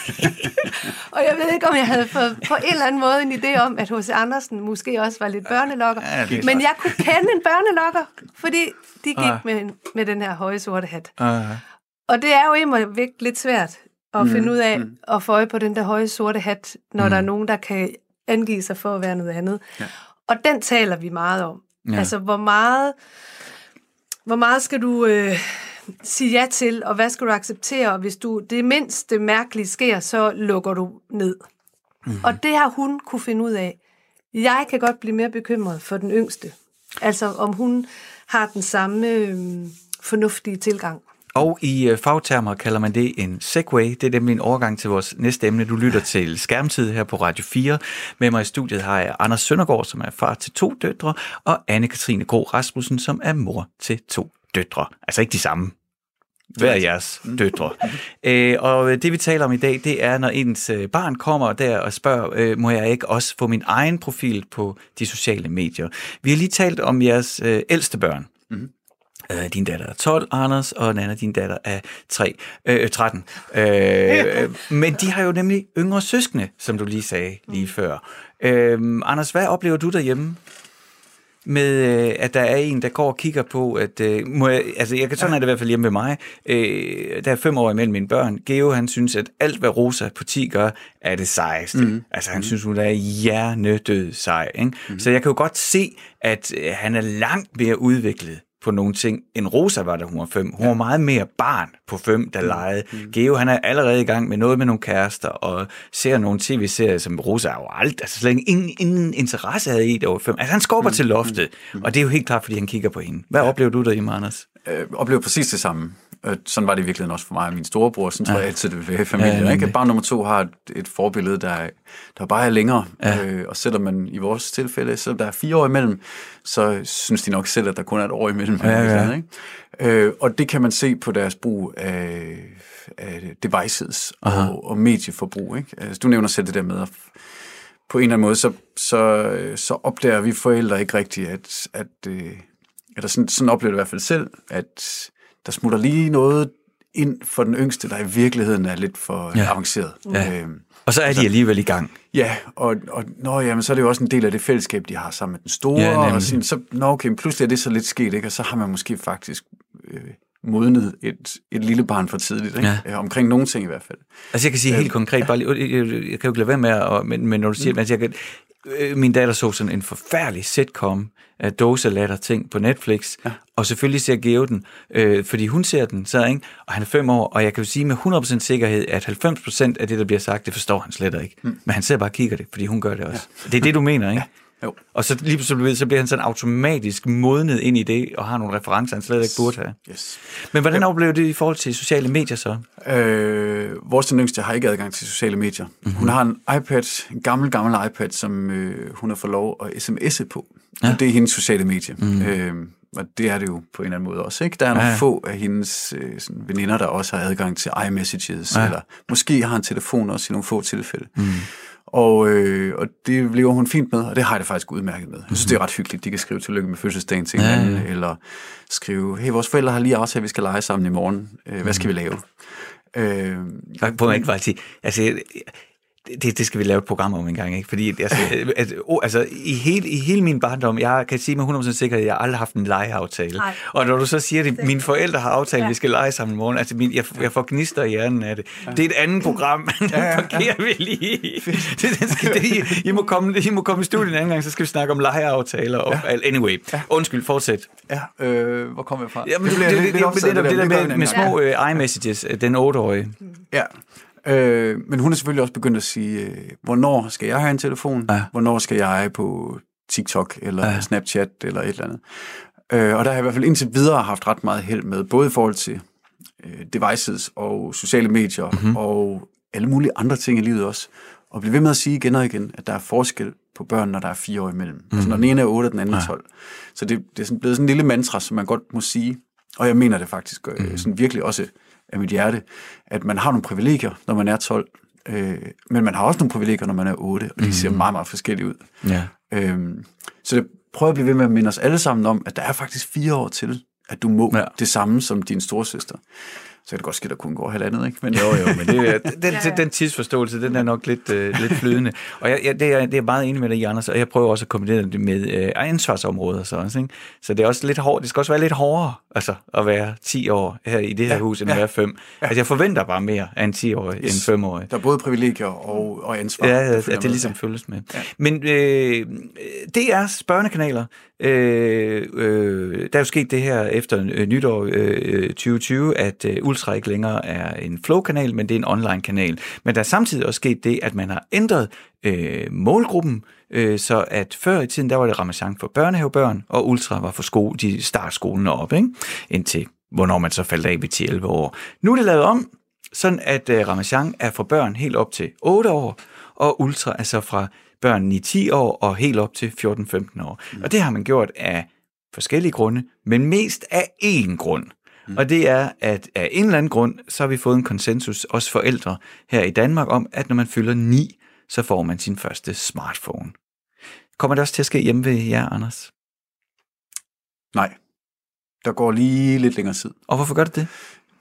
og jeg ved ikke, om jeg havde fået på en eller anden måde en idé om, at H.C. Andersen måske også var lidt børnelokker. Ja, men jeg kunne kende en børnelokker, fordi de gik uh. med, med den her høje sorte hat. Uh. Og det er jo imod væk lidt svært at mm. finde ud af mm. at få øje på den der høje sorte hat, når mm. der er nogen, der kan angive sig for at være noget andet. Ja. Og den taler vi meget om. Ja. Altså, hvor meget, hvor meget skal du øh, sige ja til, og hvad skal du acceptere, og hvis du det mindste mærkelige sker, så lukker du ned. Mm. Og det har hun kunne finde ud af. Jeg kan godt blive mere bekymret for den yngste. Altså, om hun har den samme øh, fornuftige tilgang. Og i øh, fagtermer kalder man det en segway. Det er nemlig en overgang til vores næste emne. Du lytter til Skærmtid her på Radio 4. Med mig i studiet har jeg Anders Søndergaard, som er far til to døtre, og Anne-Katrine Gro Rasmussen, som er mor til to døtre. Altså ikke de samme. Hver jeres døtre. Øh, og det vi taler om i dag, det er, når ens øh, barn kommer der og spørger, øh, må jeg ikke også få min egen profil på de sociale medier? Vi har lige talt om jeres ældste børn. Mm-hmm. Øh, din datter er 12, Anders, og Nana, din datter er 3, øh, 13. Øh, men de har jo nemlig yngre søskende, som du lige sagde lige mm. før. Øh, Anders, hvad oplever du derhjemme? med, øh, at der er en, der går og kigger på, at øh, må jeg, altså jeg kan sådan er det i hvert fald hjemme med mig. Øh, der er fem år imellem mine børn. Geo, han synes, at alt, hvad Rosa på 10 gør, er det sejeste. Mm. Altså han mm. synes, hun er hjernedød sej. Ikke? Mm. Så jeg kan jo godt se, at øh, han er langt mere udviklet på nogle ting, end Rosa var, da hun var fem. Hun ja. var meget mere barn på fem, der mm. legede. Mm. Geo, han er allerede i gang med noget med nogle kærester, og ser nogle tv-serier, som Rosa jo alt, altså slet ingen, ingen interesse havde i, det var fem. Altså han skubber mm. til loftet, mm. og det er jo helt klart, fordi han kigger på hende. Hvad ja. oplever du der, Anders? Øh, oplever præcis det samme. Og sådan var det i virkeligheden også for mig og min storebror. Sådan ja. tror jeg altid, det vil være i familien. Ja, Ja, ikke? At barn nummer to har et, et forbillede, der, der bare er længere. Ja. Øh, og selvom man i vores tilfælde, så der er fire år imellem, så synes de nok selv, at der kun er et år imellem. Ja, ja. sådan, ikke? Øh, og det kan man se på deres brug af, af devices og, og medieforbrug. Ikke? Altså, du nævner selv det der med at på en eller anden måde, så, så, så opdager vi forældre ikke rigtigt, at, at øh, eller sådan, sådan oplever det i hvert fald selv, at der smutter lige noget ind for den yngste, der i virkeligheden er lidt for Ja. avanceret. Ja. Øhm, Og så er de alligevel i gang. ja, og, og nå, jamen, så er det jo også en del af det fællesskab, de har sammen med den store, Ja, nemlig. og sådan, så, nå, okay, pludselig er det så lidt sket, ikke? og så har man måske faktisk øh, modnet et, et lille barn for tidligt, ikke? Ja. Ja. omkring nogle ting i hvert fald. Altså jeg kan sige helt konkret, bare lige, jeg, kan jo ikke lade være med at, men, men når du siger, mm. altså jeg kan, øh, min datter så sådan en forfærdelig sitcom af dåselatter ting på Netflix, ja. og selvfølgelig ser Geo den, øh, fordi hun ser den, så, ikke? og han er fem år, og jeg kan jo sige med 100% sikkerhed, at 90% af det, der bliver sagt, det forstår han slet ikke. Mm. Men han ser bare og kigger det, fordi hun gør det også. Ja. Det er det, du mener, ikke? Jo. Og så lige pludselig, så bliver han sådan automatisk modnet ind i det, og har nogle referencer, han slet ikke burde have. Yes. Men hvordan oplever du det i forhold til sociale medier så? Øh, vores den yngste har ikke adgang til sociale medier. Mhm. Mm-hmm. Hun har en iPad, en gammel, gammel iPad, som øh, hun har fået lov at sms'e på. Ja. Og det er hendes sociale medie. Mm. Øh, og det er det jo på en eller anden måde også. Ikke? Der er nogle Ja, ja. ja. få af hendes øh, sådan, veninder, der også har adgang til iMessages, Ja. ja. eller måske har en telefon også i nogle få tilfælde. Mm. Og, øh, og det lever hun fint med, og det har jeg det faktisk udmærket med. Jeg synes, det er ret hyggeligt. De kan skrive tillykke med fødselsdagen til Ja, ja. hinanden, eller skrive, hey, vores forældre har lige aftalt, at vi skal lege sammen i morgen. Øh, hvad skal vi lave? Øh, Jeg prøver ikke bare at sige, altså, det, det skal vi lave et program om en gang, ikke? Fordi altså, at, oh, altså, i, hele, i hele min barndom, jeg kan sige med 100% sikkerhed, at jeg aldrig har haft en legeaftale. Nej. Og når du så siger det, mine forældre har aftalt, at vi skal lege sammen i morgen, altså min, jeg, jeg får gnister i hjernen af det. Det er et andet program, men ja, ja, parkerer vi lige. Det, det skal, det, I, I, må komme, I må komme i studiet en anden gang, så skal vi snakke om legeaftaler. Og, anyway, undskyld, fortsæt. ja, øh, hvor kom jeg fra? Jamen, det, det, det, det, det, optaget, det, det, det, gør der med, med anden gang. små øh, iMessages, øh, den 8-årige. Ja, øh, men hun er selvfølgelig også begyndt at sige, øh, hvornår skal jeg have en telefon? Ja. Hvornår skal jeg på TikTok eller Ja. ja. Snapchat eller et eller andet? Øh, og der har jeg i hvert fald indtil videre haft ret meget held med, både i forhold til øh, devices og sociale medier Mhm. mm-hmm. og alle mulige andre ting i livet også. Og blive ved med at sige igen og igen, at der er forskel på børn, når der er fire år imellem. Mm. Altså når den ene er 8, og den anden er 12. Så det, det er sådan blevet sådan en lille mantra, som man godt må sige. Og jeg mener det faktisk øh, sådan virkelig også af mit hjerte, at man har nogle privilegier, når man er 12, øh, men man har også nogle privilegier, når man er 8, og de ser meget, meget forskellige ud. Ja. Øhm, så det prøver at blive ved med at minde os alle sammen om, at der er faktisk fire år til, at du må Ja. det samme som din storesøster. Så kan det godt ske, der kun går halvandet, ikke? Men, Jo, jo, men det, den, den, den tidsforståelse, den er nok lidt, øh, lidt flydende. Og jeg, jeg, det, er, det er meget enig med dig, Anders, og jeg prøver også at kombinere det med øh, ansvarsområder. Så, også, ikke? så det er også lidt hårdt. Det skal også være lidt hårdere altså, at være 10 år her i det her ja, hus, end at ja. være 5. Ja. Altså, jeg forventer bare mere af en 10-årig Yes. end 5-årig. Der er både privilegier og, og ansvar. Ja, ja, at det med. ligesom følges med. Ja. Men øh, DR's børnekanaler, øh, øh, der er jo sket det her efter øh, nytår øh, 2020, at øh, Ultra ikke længere er en flow-kanal, men det er en online-kanal. Men der er samtidig også sket det, at man har ændret øh, målgruppen, øh, så at før i tiden, der var det Ramachan for børnehavebørn, og Ultra var for sko, de startskolen op, ikke? indtil hvornår man så faldt af ved 10-11 år. Nu er det lavet om, sådan at øh, Ramachan er for børn helt op til 8 år, og Ultra er så fra børn i 10 år og helt op til 14-15 år. Mm. Og det har man gjort af forskellige grunde, men mest af én grund. Mm. Og det er, at af en eller anden grund, så har vi fået en konsensus, os forældre her i Danmark, om, at når man fylder 9, så får man sin første smartphone. Kommer det også til at ske hjemme ved jer, Anders? Nej. Der går lige lidt længere tid. Og hvorfor gør det det?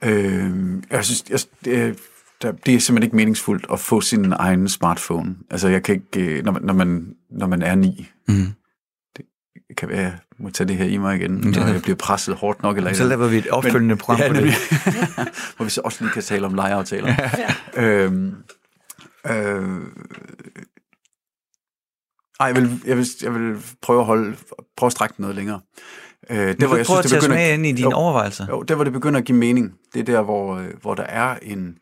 Øh, jeg synes, jeg, det, er, der, det er simpelthen ikke meningsfuldt at få sin egen smartphone. Altså, jeg kan ikke, øh, når man, når man, når man er ni, Mm. det kan være, må tage det her i mig igen, når jeg bliver presset hårdt nok. Eller Så laver vi et opfølgende program ja, på det. Hvor vi så også lige kan tale om legeaftaler. ja. øhm, øh, ej, jeg vil, jeg, vil, jeg vil prøve at holde, prøve at strække noget længere. Øh, det, Du kan prøve at tage os med ind i dine jo, overvejelser. jo, der hvor det begynder at give mening, det er der, hvor, øh, hvor der er en,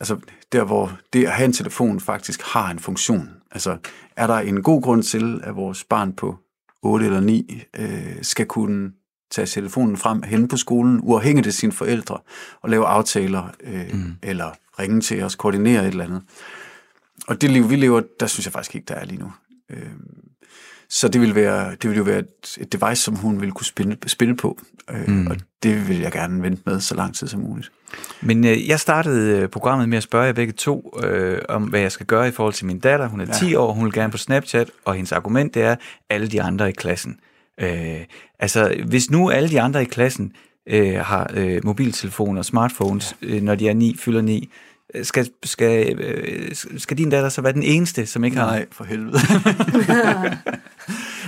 altså der hvor det at have en telefon faktisk har en funktion. Altså er der en god grund til, at vores barn på 8 eller 9 øh, skal kunne tage telefonen frem hen på skolen, uafhængigt af sine forældre, og lave aftaler, øh, mm. eller ringe til os, koordinere et eller andet. Og det liv, vi lever, der synes jeg faktisk ikke, der er lige nu. Øh, så det vil, være, det vil jo være et, et device, som hun vil kunne spille, spille på, øh, mm. og det vil jeg gerne vente med så lang tid som muligt. Men øh, jeg startede øh, programmet med at spørge jer begge to, øh, om hvad jeg skal gøre i forhold til min datter. Hun er ja. 10 år, hun vil gerne på Snapchat, og hendes argument det er alle de andre i klassen. Øh, altså, hvis nu alle de andre i klassen øh, har øh, mobiltelefoner og smartphones, ja. øh, når de er 9, fylder 9, skal, skal, øh, skal din datter så være den eneste, som ikke har... Nej, for helvede.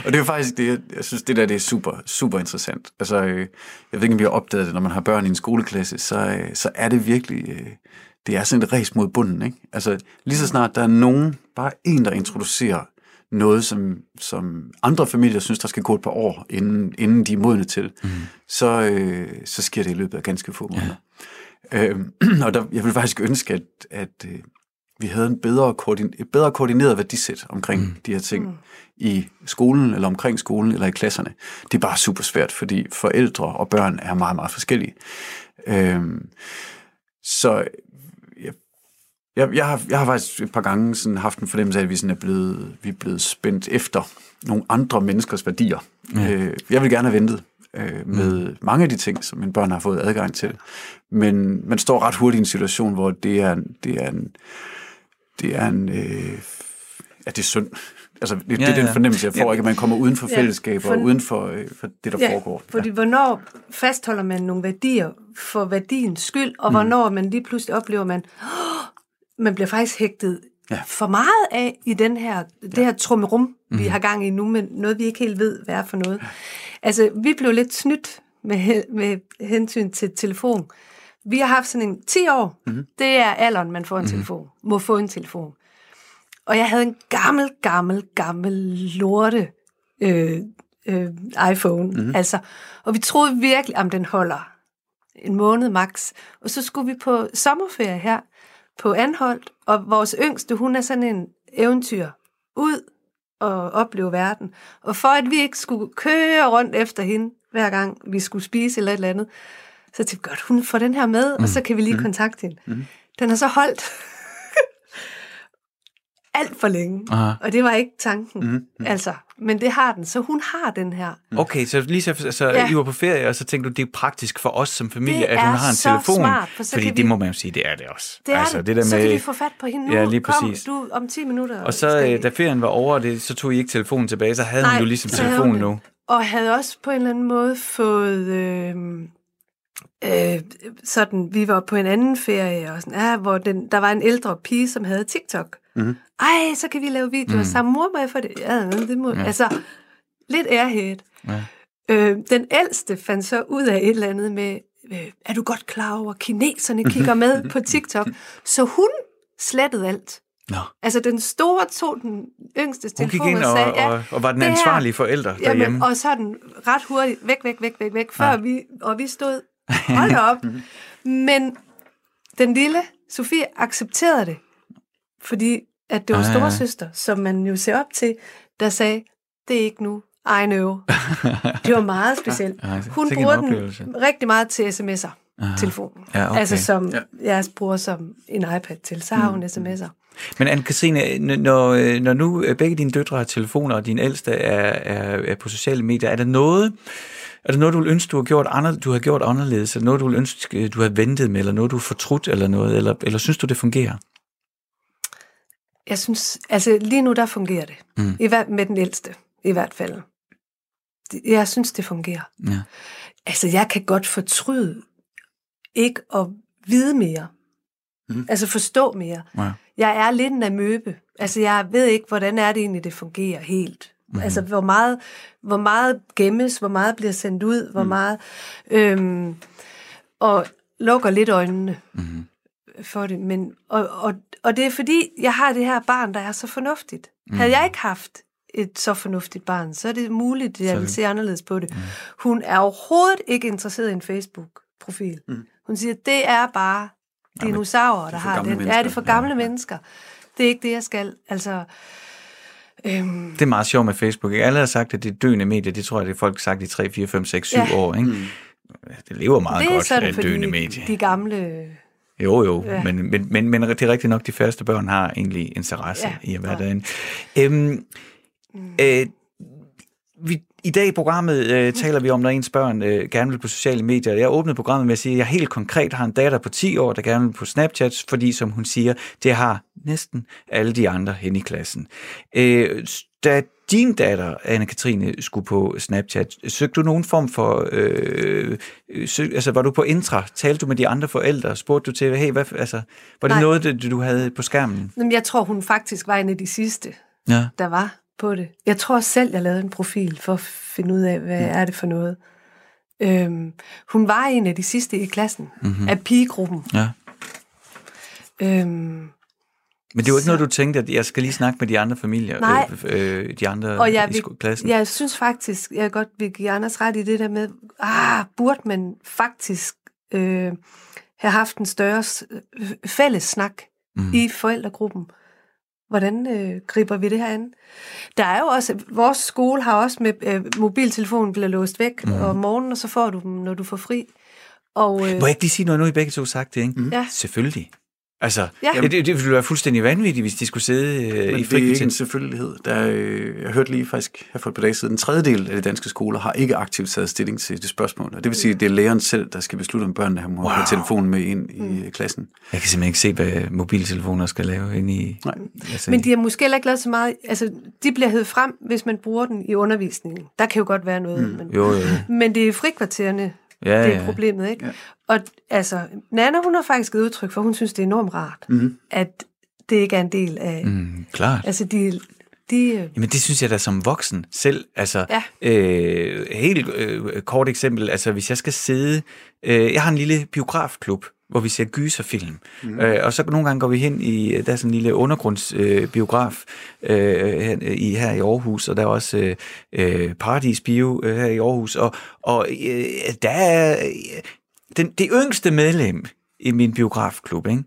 og det er jo faktisk det, jeg synes, det der det er super, super interessant. Altså, øh, jeg ved ikke, om vi har opdaget det, når man har børn i en skoleklasse, så, øh, så er det virkelig, det er sådan et race mod bunden, ikke? Altså, lige så snart der er nogen, bare en, der introducerer noget, som, som andre familier synes, der skal gå et par år, inden, inden de er modne til, mm. så, øh, så sker det i løbet af ganske få måneder. Ja. Øh, og der, jeg vil faktisk ønske, at, at øh, vi havde en bedre, koordin, et bedre koordineret værdisæt omkring mm. de her ting mm. i skolen, eller omkring skolen, eller i klasserne. Det er bare super svært, fordi forældre og børn er meget, meget forskellige. Øh, så jeg, jeg, jeg, har, jeg har faktisk et par gange sådan haft en fornemmelse af, at vi sådan er blevet, vi er blevet spændt efter nogle andre menneskers værdier. Mm. Øh, jeg vil gerne have ventet øh, med mm. mange af de ting, som mine børn har fået adgang til. Men man står ret hurtigt i en situation, hvor det er, det er en, det er en, øh, ja, det er synd. Altså, det, ja, det er den fornemmelse, jeg får, ja. ikke, at man kommer uden for fællesskaber, ja, for, uden for, øh, for det, der ja, foregår. Fordi ja. hvornår fastholder man nogle værdier for værdiens skyld, og mm. hvornår man lige pludselig oplever, man, oh, man bliver faktisk hægtet ja. for meget af i den her, det her trummerum, mm. vi har gang i nu, men noget, vi ikke helt ved, hvad er for noget. Ja. Altså, vi blev lidt snydt med, med hensyn til telefon. Vi har haft sådan en 10 år. Mm-hmm. Det er alderen, man får en mm-hmm. telefon. Må få en telefon. Og jeg havde en gammel, gammel, gammel lorte øh, øh, iPhone. Mm-hmm. Altså, og vi troede virkelig, at den holder en måned max. Og så skulle vi på sommerferie her på Anholdt, og vores yngste, hun er sådan en eventyr. Ud og opleve verden. Og for at vi ikke skulle køre rundt efter hende, hver gang vi skulle spise eller et eller andet, så tænkte jeg, godt, hun får den her med, mm. og så kan vi lige mm. kontakte hende. Mm. Den har så holdt alt for længe, Aha. og det var ikke tanken. Mm. Mm. Altså, men det har den, så hun har den her. Okay, så lige så, så ja. I var på ferie, og så tænkte du, det er praktisk for os som familie, at hun har en telefon. Smart, for fordi det vi... må man jo sige, det er det også. Det er altså, det. Der så med, kan vi få fat på hende nu. Ja, lige præcis. Kom, du om 10 minutter. Og så, skal... Øh, da ferien var over, det, så tog I ikke telefonen tilbage, så havde Nej, hun jo ligesom telefonen nu. Og havde også på en eller anden måde fået... Øh, øh, sådan, vi var på en anden ferie, og sådan, ja, hvor den, der var en ældre pige, som havde TikTok. Mm. Ej, så kan vi lave videoer mm. sammen. Mor, må jeg for det? Ja, det må, ja. Altså, lidt airhead. Ja. Øh, den ældste fandt så ud af et eller andet med, øh, er du godt klar over, at kineserne kigger med på TikTok? Så hun slettede alt. Nå. Altså den store tog den yngste telefon Hun gik ind og, sagde, ja, og, og var den ansvarlige forælder derhjemme. Jamen, og så den ret hurtigt væk, væk, væk, væk, væk, før ja. vi, og vi stod, hold op. Men den lille Sofie accepterede det, fordi at det var store søster, som man jo ser op til, der sagde, det er ikke nu, I know. det var meget specielt. Hun bruger den rigtig meget til sms'er, Aha. telefonen. Ja, okay. Altså som ja. jeres bruger som en iPad til, så har hun mm. sms'er. Men Anne-Katrine, når, når nu begge dine døtre har telefoner, og din ældste er, er, er på sociale medier, er der noget, er der noget, du vil ønske, du har gjort, andre, du har gjort anderledes? Er der noget, du vil ønske, du har ventet med, eller noget, du har fortrudt, eller noget? Eller, eller synes du, det fungerer? Jeg synes, altså lige nu, der fungerer det. Mm. I hvert, med den ældste, i hvert fald. Jeg synes, det fungerer. Ja. Altså, jeg kan godt fortryde ikke at vide mere. Mm. Altså forstå mere. Ja. Jeg er lidt en amøbe. Altså, jeg ved ikke, hvordan er det egentlig, det fungerer helt. Mm. Altså, hvor meget, hvor meget gemmes, hvor meget bliver sendt ud, hvor mm. meget... Øhm, og lukker lidt øjnene. Mm for det. Men, og, og, og det er fordi, jeg har det her barn, der er så fornuftigt. Mm. Havde jeg ikke haft et så fornuftigt barn, så er det muligt, at jeg vil se anderledes på det. Mm. Hun er overhovedet ikke interesseret i en Facebook-profil. Mm. Hun siger, det er bare dinosaurer, der har. Ja, det er for gamle ja, mennesker. Det er ikke det, jeg skal. Altså, Øhm, Det er meget sjovt med Facebook. Ikke? Alle har sagt, at det er døende medier. Det tror jeg, det er folk sagt i 3, 4, 5, 6, 7 Ja. år. Ikke? Det lever meget det er godt af sådan, fordi døende medie. de gamle... Jo, jo, ja. Men, men, men, men det er rigtigt nok, de færreste børn har egentlig interesse ja. Ja, i at være ja. derinde. Øhm, øh, vi, I dag i programmet øh, taler vi om, når ens børn øh, gerne vil på sociale medier. Jeg åbnede programmet med at sige, at jeg helt konkret har en datter på 10 år, der gerne vil på Snapchat, fordi som hun siger, det har næsten alle de andre hen i klassen. Øh, da din datter, Anne-Katrine, skulle på Snapchat, søgte du nogen form for... Øh, søg, altså, var du på intra? Talte du med de andre forældre? Spurgte du til, hey, hvad, altså, var det Nej. noget, det, du havde på skærmen? Jamen, jeg tror, hun faktisk var en af de sidste, Ja. der var på det. Jeg tror selv, jeg lavede en profil for at finde ud af, hvad er det for noget. Øhm, hun var en af de sidste i klassen, mm-hmm. af pigegruppen. ja. Øhm, Men det er jo ikke Så- noget, du tænkte, at jeg skal lige snakke med de andre familier, Nej. øh, øh, de andre og jeg, i klassen. jeg synes faktisk, jeg godt vil give Anders ret i det der med, ah, burde man faktisk øh, have haft en større øh, fælles snak mm. i forældregruppen. Hvordan øh, griber vi det her an? Der er jo også, vores skole har også med, øh, mobiltelefonen bliver låst væk mm. om morgenen, og så får du dem, når du får fri. Og, øh, Må jeg ikke lige sige noget, nu I begge to sagt det, ikke? Ja. Selvfølgelig. Altså, Ja. det, det ville være fuldstændig vanvittigt, hvis de skulle sidde øh, Men i det er ikke en selvfølgelighed. Der, er, øh, jeg hørte lige faktisk her for et par dage siden, en tredjedel af de danske skoler har ikke aktivt taget stilling til det spørgsmål. Og det vil sige, at det er læreren selv, der skal beslutte, om børnene må wow. have telefonen med ind i mm. klassen. Jeg kan simpelthen ikke se, hvad mobiltelefoner skal lave ind i... Nej. Altså, Men de har måske heller ikke lavet så meget... Altså, de bliver hævet frem, hvis man bruger den i undervisningen. Der kan jo godt være noget. Mm. Men, Jo, jo. men det er frikvartererne, Ja, det er ja. problemet, ikke? Ja. Og altså, Nana, hun har faktisk givet udtryk for, hun synes, det er enormt rart, Mm. at det ikke er en del af... Mm. Mm, klart. Altså, de... de øh, Jamen det synes jeg da som voksen selv, altså Ja. øh, helt øh, kort eksempel, altså hvis jeg skal sidde, øh, jeg har en lille biografklub, hvor vi ser gyserfilm, mm. øh, og så nogle gange går vi hen i, der er sådan en lille undergrundsbiograf øh, øh, her, i, her i Aarhus, og der er også øh, øh, Paradis Bio øh, her i Aarhus, og, og øh, der er øh, den, det yngste medlem i min biografklub, ikke?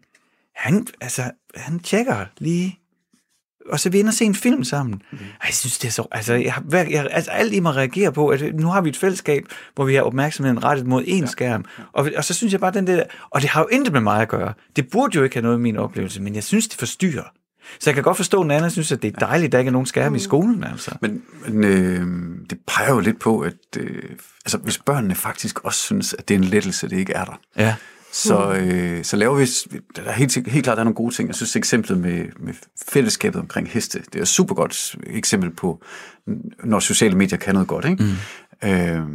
Han, altså, han tjekker lige og så vi ender og se en film sammen. Mm. Jeg synes, det er så... Altså, jeg, hver- jeg, altså alt i mig reagerer på, at nu har vi et fællesskab, hvor vi har opmærksomheden rettet mod én ja. skærm. Og, og så synes jeg bare, den der... Og det har jo intet med mig at gøre. Det burde jo ikke have noget med min oplevelse, men jeg synes, det forstyrrer. Så jeg kan godt forstå, at en anden synes, at det er dejligt, at der ikke er nogen skærm i skolen, altså. Men, men øh, det peger jo lidt på, at øh, altså, hvis børnene faktisk også synes, at det er en lettelse, det ikke er der, Ja. Så, øh, så laver vi... Der er helt, helt klart, der er nogle gode ting. Jeg synes, eksemplet med, med fællesskabet omkring heste, det er et super godt eksempel på, når sociale medier kan noget godt. Ikke? Mm. Øh,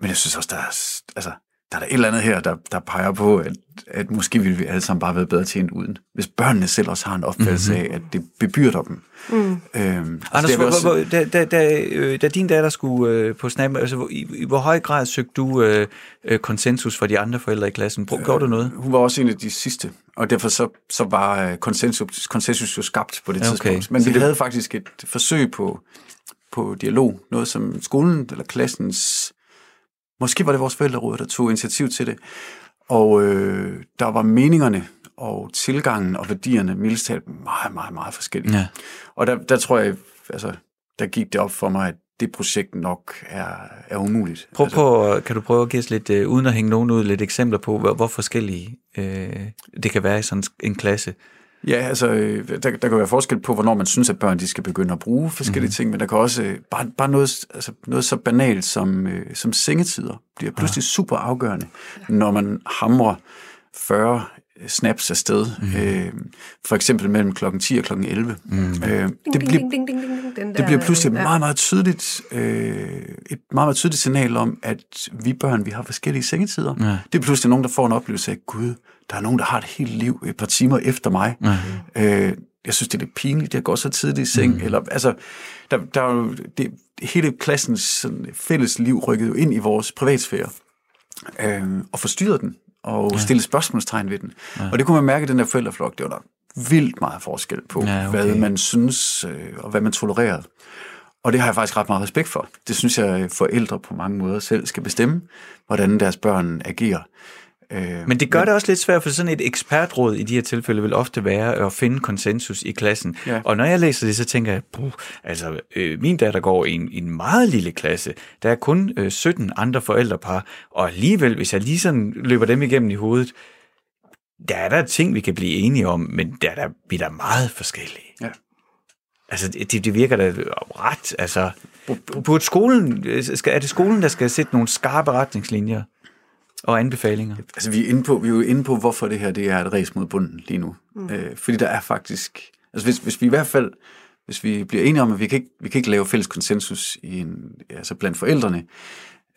men jeg synes også, der er, altså, der er der et eller andet her, der, der peger på, at, at måske ville vi alle sammen bare være bedre tjent uden. Hvis børnene selv også har en opfattelse Mhm. mm-hmm. af, at det bebyrder dem. Mm. Øhm, Anders, det er hvor, også- hvor, da, da, da, øh, da din datter skulle øh, på Snap, altså, hvor, i, i hvor høj grad søgte du øh, øh, konsensus fra de andre forældre i klassen? Prøv, gjorde du noget? Hun var også en af de sidste, og derfor så, så var øh, konsensus, konsensus jo skabt på det Okay. tidspunkt. Men Så vi det- havde faktisk et forsøg på, på dialog, noget som skolen eller klassens, måske var det vores forældreråd, der tog initiativ til det, og øh, der var meningerne og tilgangen og værdierne mildest talt meget, meget, meget forskellige. Ja. Og der, der tror jeg, altså, der gik det op for mig, at det projekt nok er, er umuligt. Prøv, altså, på, kan du prøve at give os lidt, øh, uden at hænge nogen ud, lidt eksempler på, hvor, hvor forskellige øh, det kan være i sådan en klasse? Ja, altså, øh, der, der kan være forskel på, hvornår man synes, at børn de skal begynde at bruge forskellige mm. ting, men der kan også øh, bare, bare noget, altså, noget så banalt som, øh, som sengetider bliver pludselig ja. super afgørende, når man hamrer 40 snaps afsted, mm. øh, for eksempel mellem klokken 10 og klokken 11. Mm. Øh, det, bliver, ding, ding, ding, ding, den det der, bliver pludselig ja. meget, meget tydeligt, øh, et meget, meget tydeligt signal om, at vi børn, vi har forskellige sengetider. Ja. Det er pludselig nogen, der får en oplevelse af, gud, der er nogen, der har et helt liv et par timer efter mig. Ja. Øh, jeg synes, det er lidt pinligt, at gå så tidligt i seng. Mm. Eller, altså, der, der er jo, det, hele klassens sådan, fælles liv rykkede jo ind i vores privatsfære. Øh, og forstyrrede den, og ja. stille spørgsmålstegn ved den. Ja. Og det kunne man mærke i den der forældreflok. Det var der vildt meget forskel på, Ja, okay. hvad man synes, øh, og hvad man tolererede. Og det har jeg faktisk ret meget respekt for. Det synes jeg, at forældre på mange måder selv skal bestemme, hvordan deres børn agerer. Øh, Men det gør det også lidt svært, for sådan et ekspertråd i de her tilfælde vil ofte være at finde konsensus i klassen. Ja. Og når jeg læser det, så tænker jeg, Puh, altså øh, min datter går i en, i en meget lille klasse. Der er kun øh, 17 andre forældrepar, og alligevel, hvis jeg lige sådan løber dem igennem i hovedet, der er der ting, vi kan blive enige om, men der er der, vi er der meget forskellige. Ja. Altså, det, det virker da ret, altså... Burde skolen, skal, er det skolen, der skal sætte nogle skarpe retningslinjer og anbefalinger? Altså, vi er, inde på, vi er jo inde på, hvorfor det her det er et race mod bunden lige nu. Mm. Øh, fordi der er faktisk... Altså, hvis, hvis vi i hvert fald... Hvis vi bliver enige om, at vi kan ikke, vi kan ikke lave fælles konsensus i en, altså blandt forældrene,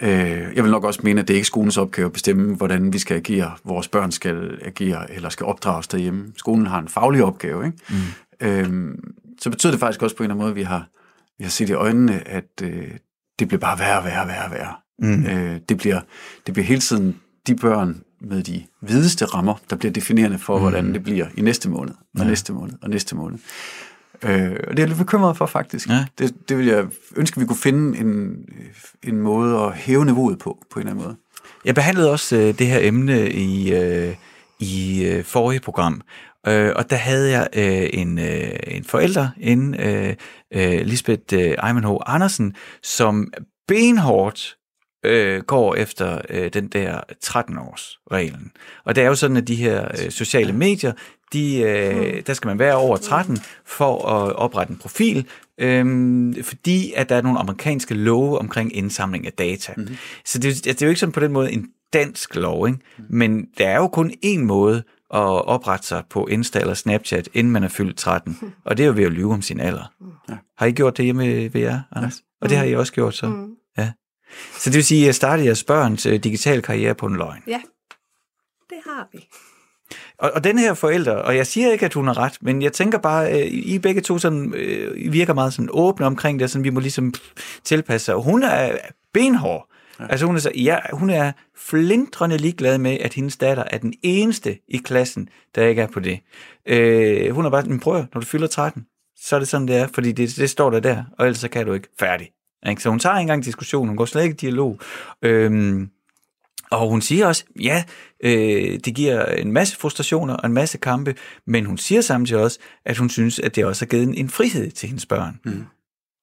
øh, jeg vil nok også mene, at det er ikke skolens opgave at bestemme, hvordan vi skal agere, vores børn skal agere, eller skal opdrages derhjemme. Skolen har en faglig opgave, ikke? Mm. Øh, så betyder det faktisk også på en eller anden måde, at vi har, vi har set i øjnene, at øh, det bliver bare værre og værre og værre og værre. Mm. Øh, det, bliver, det bliver hele tiden de børn med de hvideste rammer, der bliver definerende for, mm. hvordan det bliver i næste måned, og ja. næste måned, og næste måned. Øh, og det er jeg lidt bekymret for, faktisk. Ja. Det, det vil jeg ønske, at vi kunne finde en, en måde at hæve niveauet på, på en eller anden måde. Jeg behandlede også øh, det her emne i, øh, i øh, forrige program, øh, og der havde jeg øh, en, øh, en forælder inde, øh, øh, Lisbeth øh, Eimenho Andersen, som benhårdt øh, går efter øh, den der 13-års-reglen. Og det er jo sådan, at de her øh, sociale medier, de, øh, der skal man være over 13 for at oprette en profil, øh, fordi at der er nogle amerikanske love omkring indsamling af data. Mm-hmm. Så det, det er jo ikke sådan på den måde en dansk lov, ikke? men der er jo kun én måde at oprette sig på Insta eller Snapchat, inden man er fyldt 13, og det er jo ved at lyve om sin alder. Ja. Har I gjort det hjemme ved jer, Anders? Ja. Og det har I også gjort så? Mm. Ja. Så det vil sige, at jeg startede jeres børns øh, digitale karriere på en løgn. Ja, det har vi. Og, og den her forælder, og jeg siger ikke, at hun har ret, men jeg tænker bare, at I begge to sådan, øh, I virker meget sådan åbne omkring det, sådan vi må ligesom tilpasse sig. Og hun er benhård. Ja. Altså hun er, så, ja, hun er flindrende ligeglad med, at hendes datter er den eneste i klassen, der ikke er på det. Øh, hun er bare, men prøv når du fylder 13, så er det sådan, det er, fordi det, det står der der, og ellers så kan du ikke. Færdig. Ikke? Så hun tager ikke engang diskussion, hun går slet ikke i dialog. Øhm, og hun siger også, ja, øh, det giver en masse frustrationer og en masse kampe, men hun siger samtidig også, at hun synes, at det også har givet en, en frihed til hendes børn. Mm.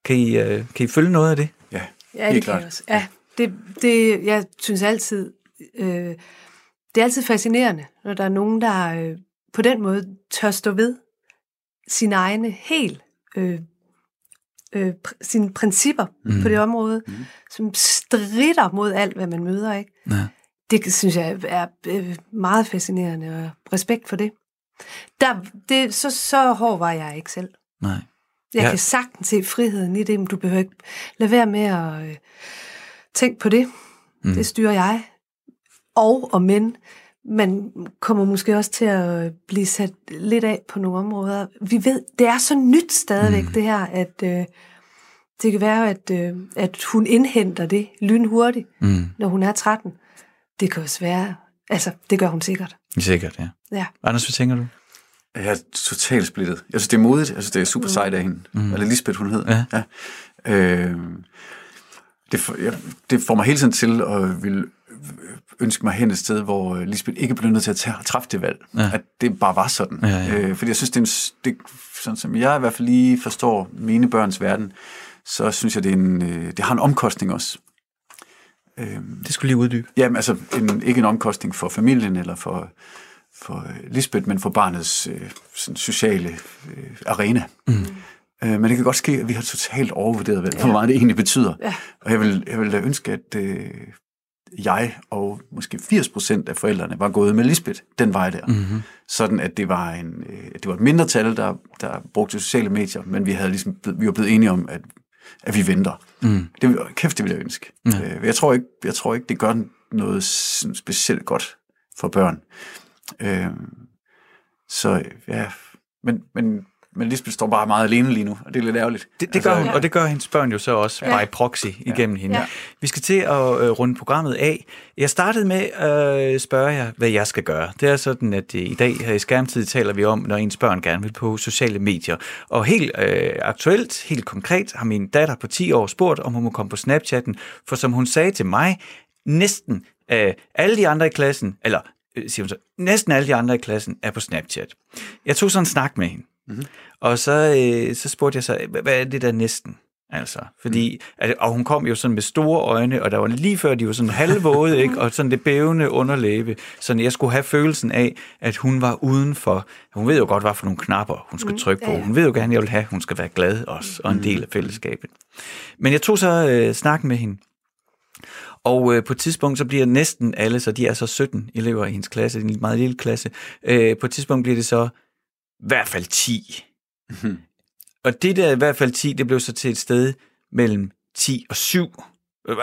Kan, I, øh, kan I følge noget af det? Ja, Ja, det kan klart. jeg også. Ja, det, det, jeg synes altid, øh, det er altid fascinerende, når der er nogen, der øh, på den måde tør stå ved sine egne helt, øh, øh, pr- sine principper mm. på det område, mm. som strider mod alt, hvad man møder, ikke? Ja. Det synes jeg er øh, meget fascinerende, og respekt for det. Der, det så, så hård var jeg ikke selv. Nej. Jeg Ja. ja. kan sagtens se friheden i det, men du behøver ikke lade være med at øh, tænke på det. Mm. Det styrer jeg. Og og men, man kommer måske også til at blive sat lidt af på nogle områder. Vi ved, det er så nyt stadigvæk, mm. det her, at øh, det kan være, at, øh, at hun indhenter det lynhurtigt, Mm. når hun er 13. Det kan også være, altså, det gør hun sikkert. Sikkert, ja. Ja. Anders, hvad tænker du? Jeg er totalt splittet. Jeg synes, det er modigt. Jeg synes, det er super sejt af hende. Mm. Eller Lisbeth, hun hed. Ja. ja. Øh, det, får, jeg, det får mig hele tiden til at vil ønske mig hen et sted, hvor øh, Lisbeth ikke blev nødt til at tage, træffe det valg. Ja. At det bare var sådan. Ja, ja. Øh, fordi jeg synes, det er en, det, sådan som jeg i hvert fald lige forstår mine børns verden, så synes jeg, det, er en, øh, det har en omkostning også. Øh, Det skulle lige uddybe. Jamen, altså en, ikke en omkostning for familien eller for, for øh, Lisbeth, men for barnets øh, sådan, sociale øh, arena. Mm. Øh, men det kan godt ske, at vi har totalt overvurderet, hvad, ja. hvor meget det egentlig betyder. Ja. Og jeg vil, jeg vil da ønske, at øh, jeg og måske 80 procent af forældrene var gået med Lisbeth den vej der. Mm-hmm. Sådan at det var, en, øh, det var et mindretal, der, der brugte sociale medier, men vi, havde ligesom, vi var blevet enige om, at, at vi venter. Mm. Det, kæft, det vil jeg ønske. Øh, jeg, tror ikke, jeg tror ikke, det gør noget specielt godt for børn. Øh, så ja, men, men, men Lisbeth står bare meget alene lige nu, og det er lidt ærgerligt. Det, det gør hun, og det gør hendes børn jo så også ja. Ja. by proxy igennem hende. Ja. Vi skal til at øh, runde programmet af. Jeg startede med at øh, spørge jer, hvad jeg skal gøre. Det er sådan, at øh, i dag her i Skærmtid taler vi om, når ens børn gerne vil på sociale medier. Og helt øh, aktuelt, helt konkret, har min datter på 10 år spurgt, om hun må komme på Snapchatten. For som hun sagde til mig, næsten øh, alle de andre i klassen, eller øh, siger hun så, næsten alle de andre i klassen er på Snapchat. Jeg tog sådan en snak med hende, mm-hmm. og så, øh, så spurgte jeg så, hvad er det der næsten? Altså, fordi, at, og hun kom jo sådan med store øjne, og der var lige før, de var sådan halvvåde, ikke? og sådan det bævende underlæbe, så jeg skulle have følelsen af, at hun var udenfor. Hun ved jo godt, hvad for nogle knapper, hun skal trykke på. Hun ved jo gerne, jeg vil have, hun skal være glad også, og en del af fællesskabet. Men jeg tog så øh, snakken med hende, og øh, på et tidspunkt, så bliver næsten alle, så de er så 17 elever i hendes klasse, en meget lille klasse, øh, på et tidspunkt bliver det så i hvert fald 10. Mm-hmm. Og det der i hvert fald 10, det blev så til et sted mellem 10 og 7.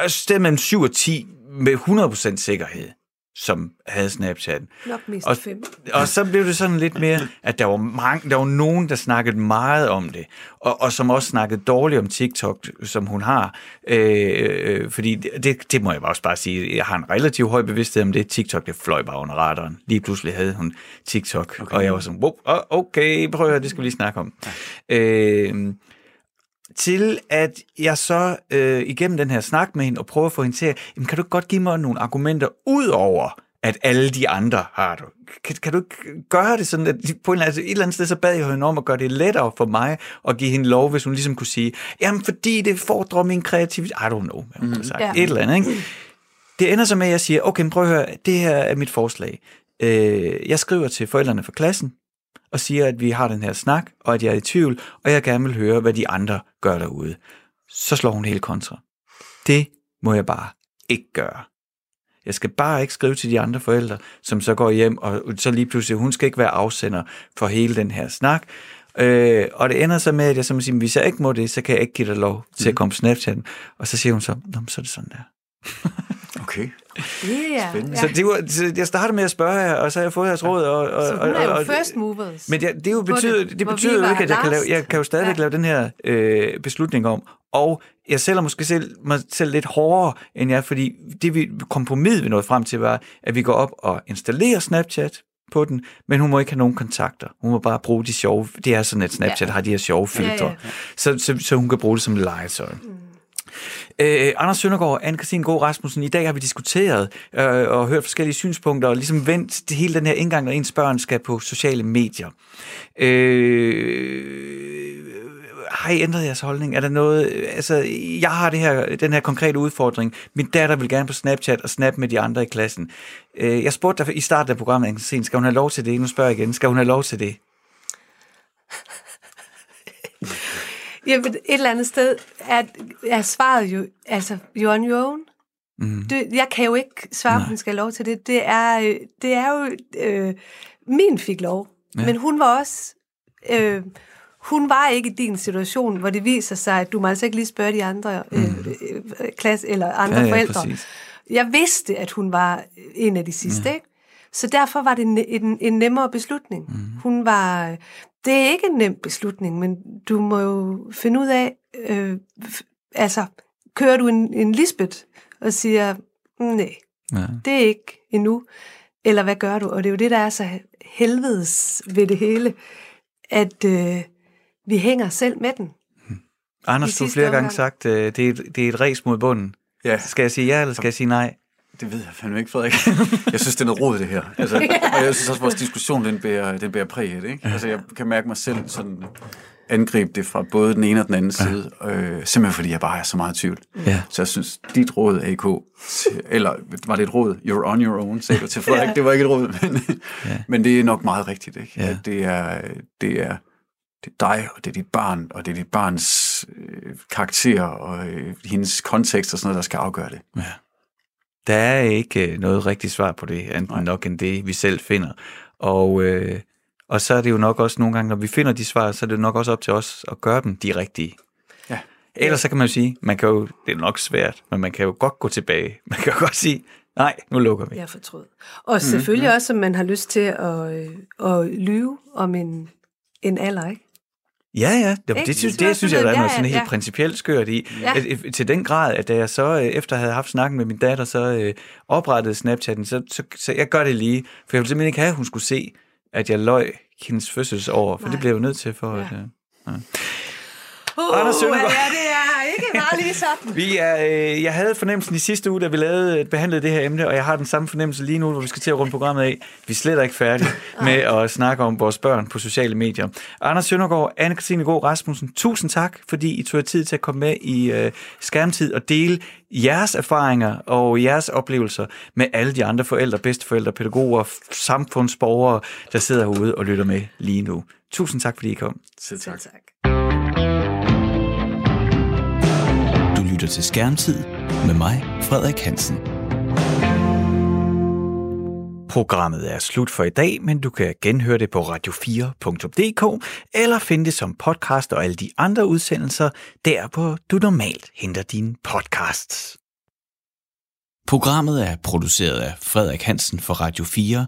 Et sted mellem 7 og 10 med 100% sikkerhed som havde Snapchat. Nok mest og, fem. Og så blev det sådan lidt mere, at der var, mange, der var nogen, der snakkede meget om det, og, og som også snakkede dårligt om TikTok, som hun har. Øh, fordi det, det må jeg også bare sige, jeg har en relativt høj bevidsthed om det. TikTok, det fløj bare under radaren. Lige pludselig havde hun TikTok, okay. og jeg var sådan, wow, okay, prøv at høre, det skal vi lige snakke om. Ja. Øh, til at jeg så øh, igennem den her snak med hende og prøver at få hende til, jamen, kan du godt give mig nogle argumenter ud over, at alle de andre har det? Kan, kan du ikke gøre det sådan, at på en eller anden, et eller andet sted, så bad jeg hende om at gøre det lettere for mig at give hende lov, hvis hun ligesom kunne sige, jamen fordi det fordrer min kreativitet. I don't know, hvad hun mm, har sagt. Ja. Et eller andet, ikke? Det ender så med, at jeg siger, okay, prøv at høre, det her er mit forslag. Øh, jeg skriver til forældrene for klassen, og siger, at vi har den her snak, og at jeg er i tvivl, og jeg gerne vil høre, hvad de andre gør derude. Så slår hun helt kontra. Det må jeg bare ikke gøre. Jeg skal bare ikke skrive til de andre forældre, som så går hjem, og så lige pludselig, hun skal ikke være afsender for hele den her snak. Øh, og det ender så med, at jeg så siger, hvis jeg ikke må det, så kan jeg ikke give dig lov til at mm. komme på Snapchat. Og så siger hun så, så er det sådan der. Okay. Yeah. Spændende. Så, det var, så jeg startede med at spørge jer, og så har jeg fået jeres råd. Og, og, så hun er jo og, first movers. Men det, det, jo betyder, det, det betyder jo ikke, at jeg kan, lave, jeg kan jo stadigvæk ja. lave den her øh, beslutning om, og jeg selv er måske selv, mig selv lidt hårdere end jeg, fordi det vi kompromis vi nåede frem til var, at vi går op og installerer Snapchat på den, men hun må ikke have nogen kontakter. Hun må bare bruge de sjove, det er sådan, at Snapchat ja. har de her sjove filtre, ja, ja. Så, så, så hun kan bruge det som legetøj. Mm. Øh, Anders Søndergaard, Anne-Christine God Rasmussen, i dag har vi diskuteret øh, og hørt forskellige synspunkter og ligesom vendt hele den her indgang, når ens børn skal på sociale medier. Øh, har I ændret jeres holdning? Er der noget, altså, jeg har det her, den her konkrete udfordring. Min datter vil gerne på Snapchat og snap med de andre i klassen. Øh, jeg spurgte dig i starten af programmet, skal hun have lov til det? Nu spørger jeg igen, skal hun have lov til det? Jamen, et eller andet sted er, er svaret jo, altså, you're on your own. Mm. Det, jeg kan jo ikke svare, om hun skal have lov til det. Det er, øh, det er jo, øh, min fik lov, ja. men hun var også, øh, hun var ikke i din situation, hvor det viser sig, at du må altså ikke lige spørge de andre øh, mm. øh, klasse eller andre ja, ja, forældre. Præcis. Jeg vidste, at hun var en af de sidste, ja. ikke? Så derfor var det en, en, en nemmere beslutning. Mm. Hun var, det er ikke en nem beslutning, men du må jo finde ud af, øh, altså, kører du en, en Lisbeth og siger, nej, ja. det er ikke endnu, eller hvad gør du? Og det er jo det, der er så helvedes ved det hele, at øh, vi hænger selv med den. Hmm. Anders, du har flere gange sagt, øh, det, er et, det er et res mod bunden. Ja. Skal jeg sige ja, eller skal jeg sige nej? Det ved jeg fandme ikke, Frederik. Jeg synes, det er noget råd, det her. Altså, og jeg synes også, at vores diskussion, den bærer, den bærer præg det. Ikke? Altså, jeg kan mærke mig selv sådan angribe det fra både den ene og den anden side, øh, simpelthen fordi jeg bare er så meget i tvivl. Ja. Så jeg synes, dit råd, AK, til, eller var det et råd? You're on your own, sagde du til Frederik. ja. Det var ikke et råd, men, ja. men det er nok meget rigtigt. Ikke? Ja. At det, er, det, er, det er dig, og det er dit barn, og det er dit barns øh, karakter, og øh, hendes kontekst og sådan noget, der skal afgøre det. Ja. Der er ikke øh, noget rigtigt svar på det, enten nok end det, vi selv finder. Og, øh, og så er det jo nok også nogle gange, når vi finder de svar, så er det nok også op til os at gøre dem de rigtige. Ja. Ellers så kan man jo sige, man kan jo, det er nok svært, men man kan jo godt gå tilbage. Man kan jo godt sige, nej, nu lukker vi. Jeg fortrød. Og selvfølgelig mm-hmm. også, at man har lyst til at, øh, at lyve om en, en alder, ikke? Ja, ja. Det, det, det, synes, det synes jeg, der er noget sådan helt ja. principielt skørt i. Ja. At, til den grad, at da jeg så, øh, efter at have haft snakken med min datter, så øh, oprettede Snapchatten, så, så, så jeg gør det lige. For jeg ville simpelthen ikke have, at hun skulle se, at jeg løg hendes fødselsår, for Nej. det blev jeg jo nødt til for... Ja. At, øh, ja. Uh, Anders Søndergaard. Ja, det Det var lige sådan. Vi er, øh, jeg havde fornemmelsen i sidste uge, da vi lavede, behandlede det her emne, og jeg har den samme fornemmelse lige nu, hvor vi skal til at runde programmet af. Vi er slet ikke færdige med at snakke om vores børn på sociale medier. Anders Søndergaard, Anne-Christine Gård Rasmussen, tusind tak, fordi I tog jer tid til at komme med i øh, skærmtid og dele jeres erfaringer og jeres oplevelser med alle de andre forældre, bedsteforældre, pædagoger, samfundsborgere, der sidder herude og lytter med lige nu. Tusind tak, fordi I kom. Selv tak. tak. Lytter til Skærmtid med mig, Frederik Hansen. Programmet er slut for i dag, men du kan genhøre det på radio4.dk eller finde det som podcast og alle de andre udsendelser, der hvor du normalt henter dine podcasts. Programmet er produceret af Frederik Hansen for Radio 4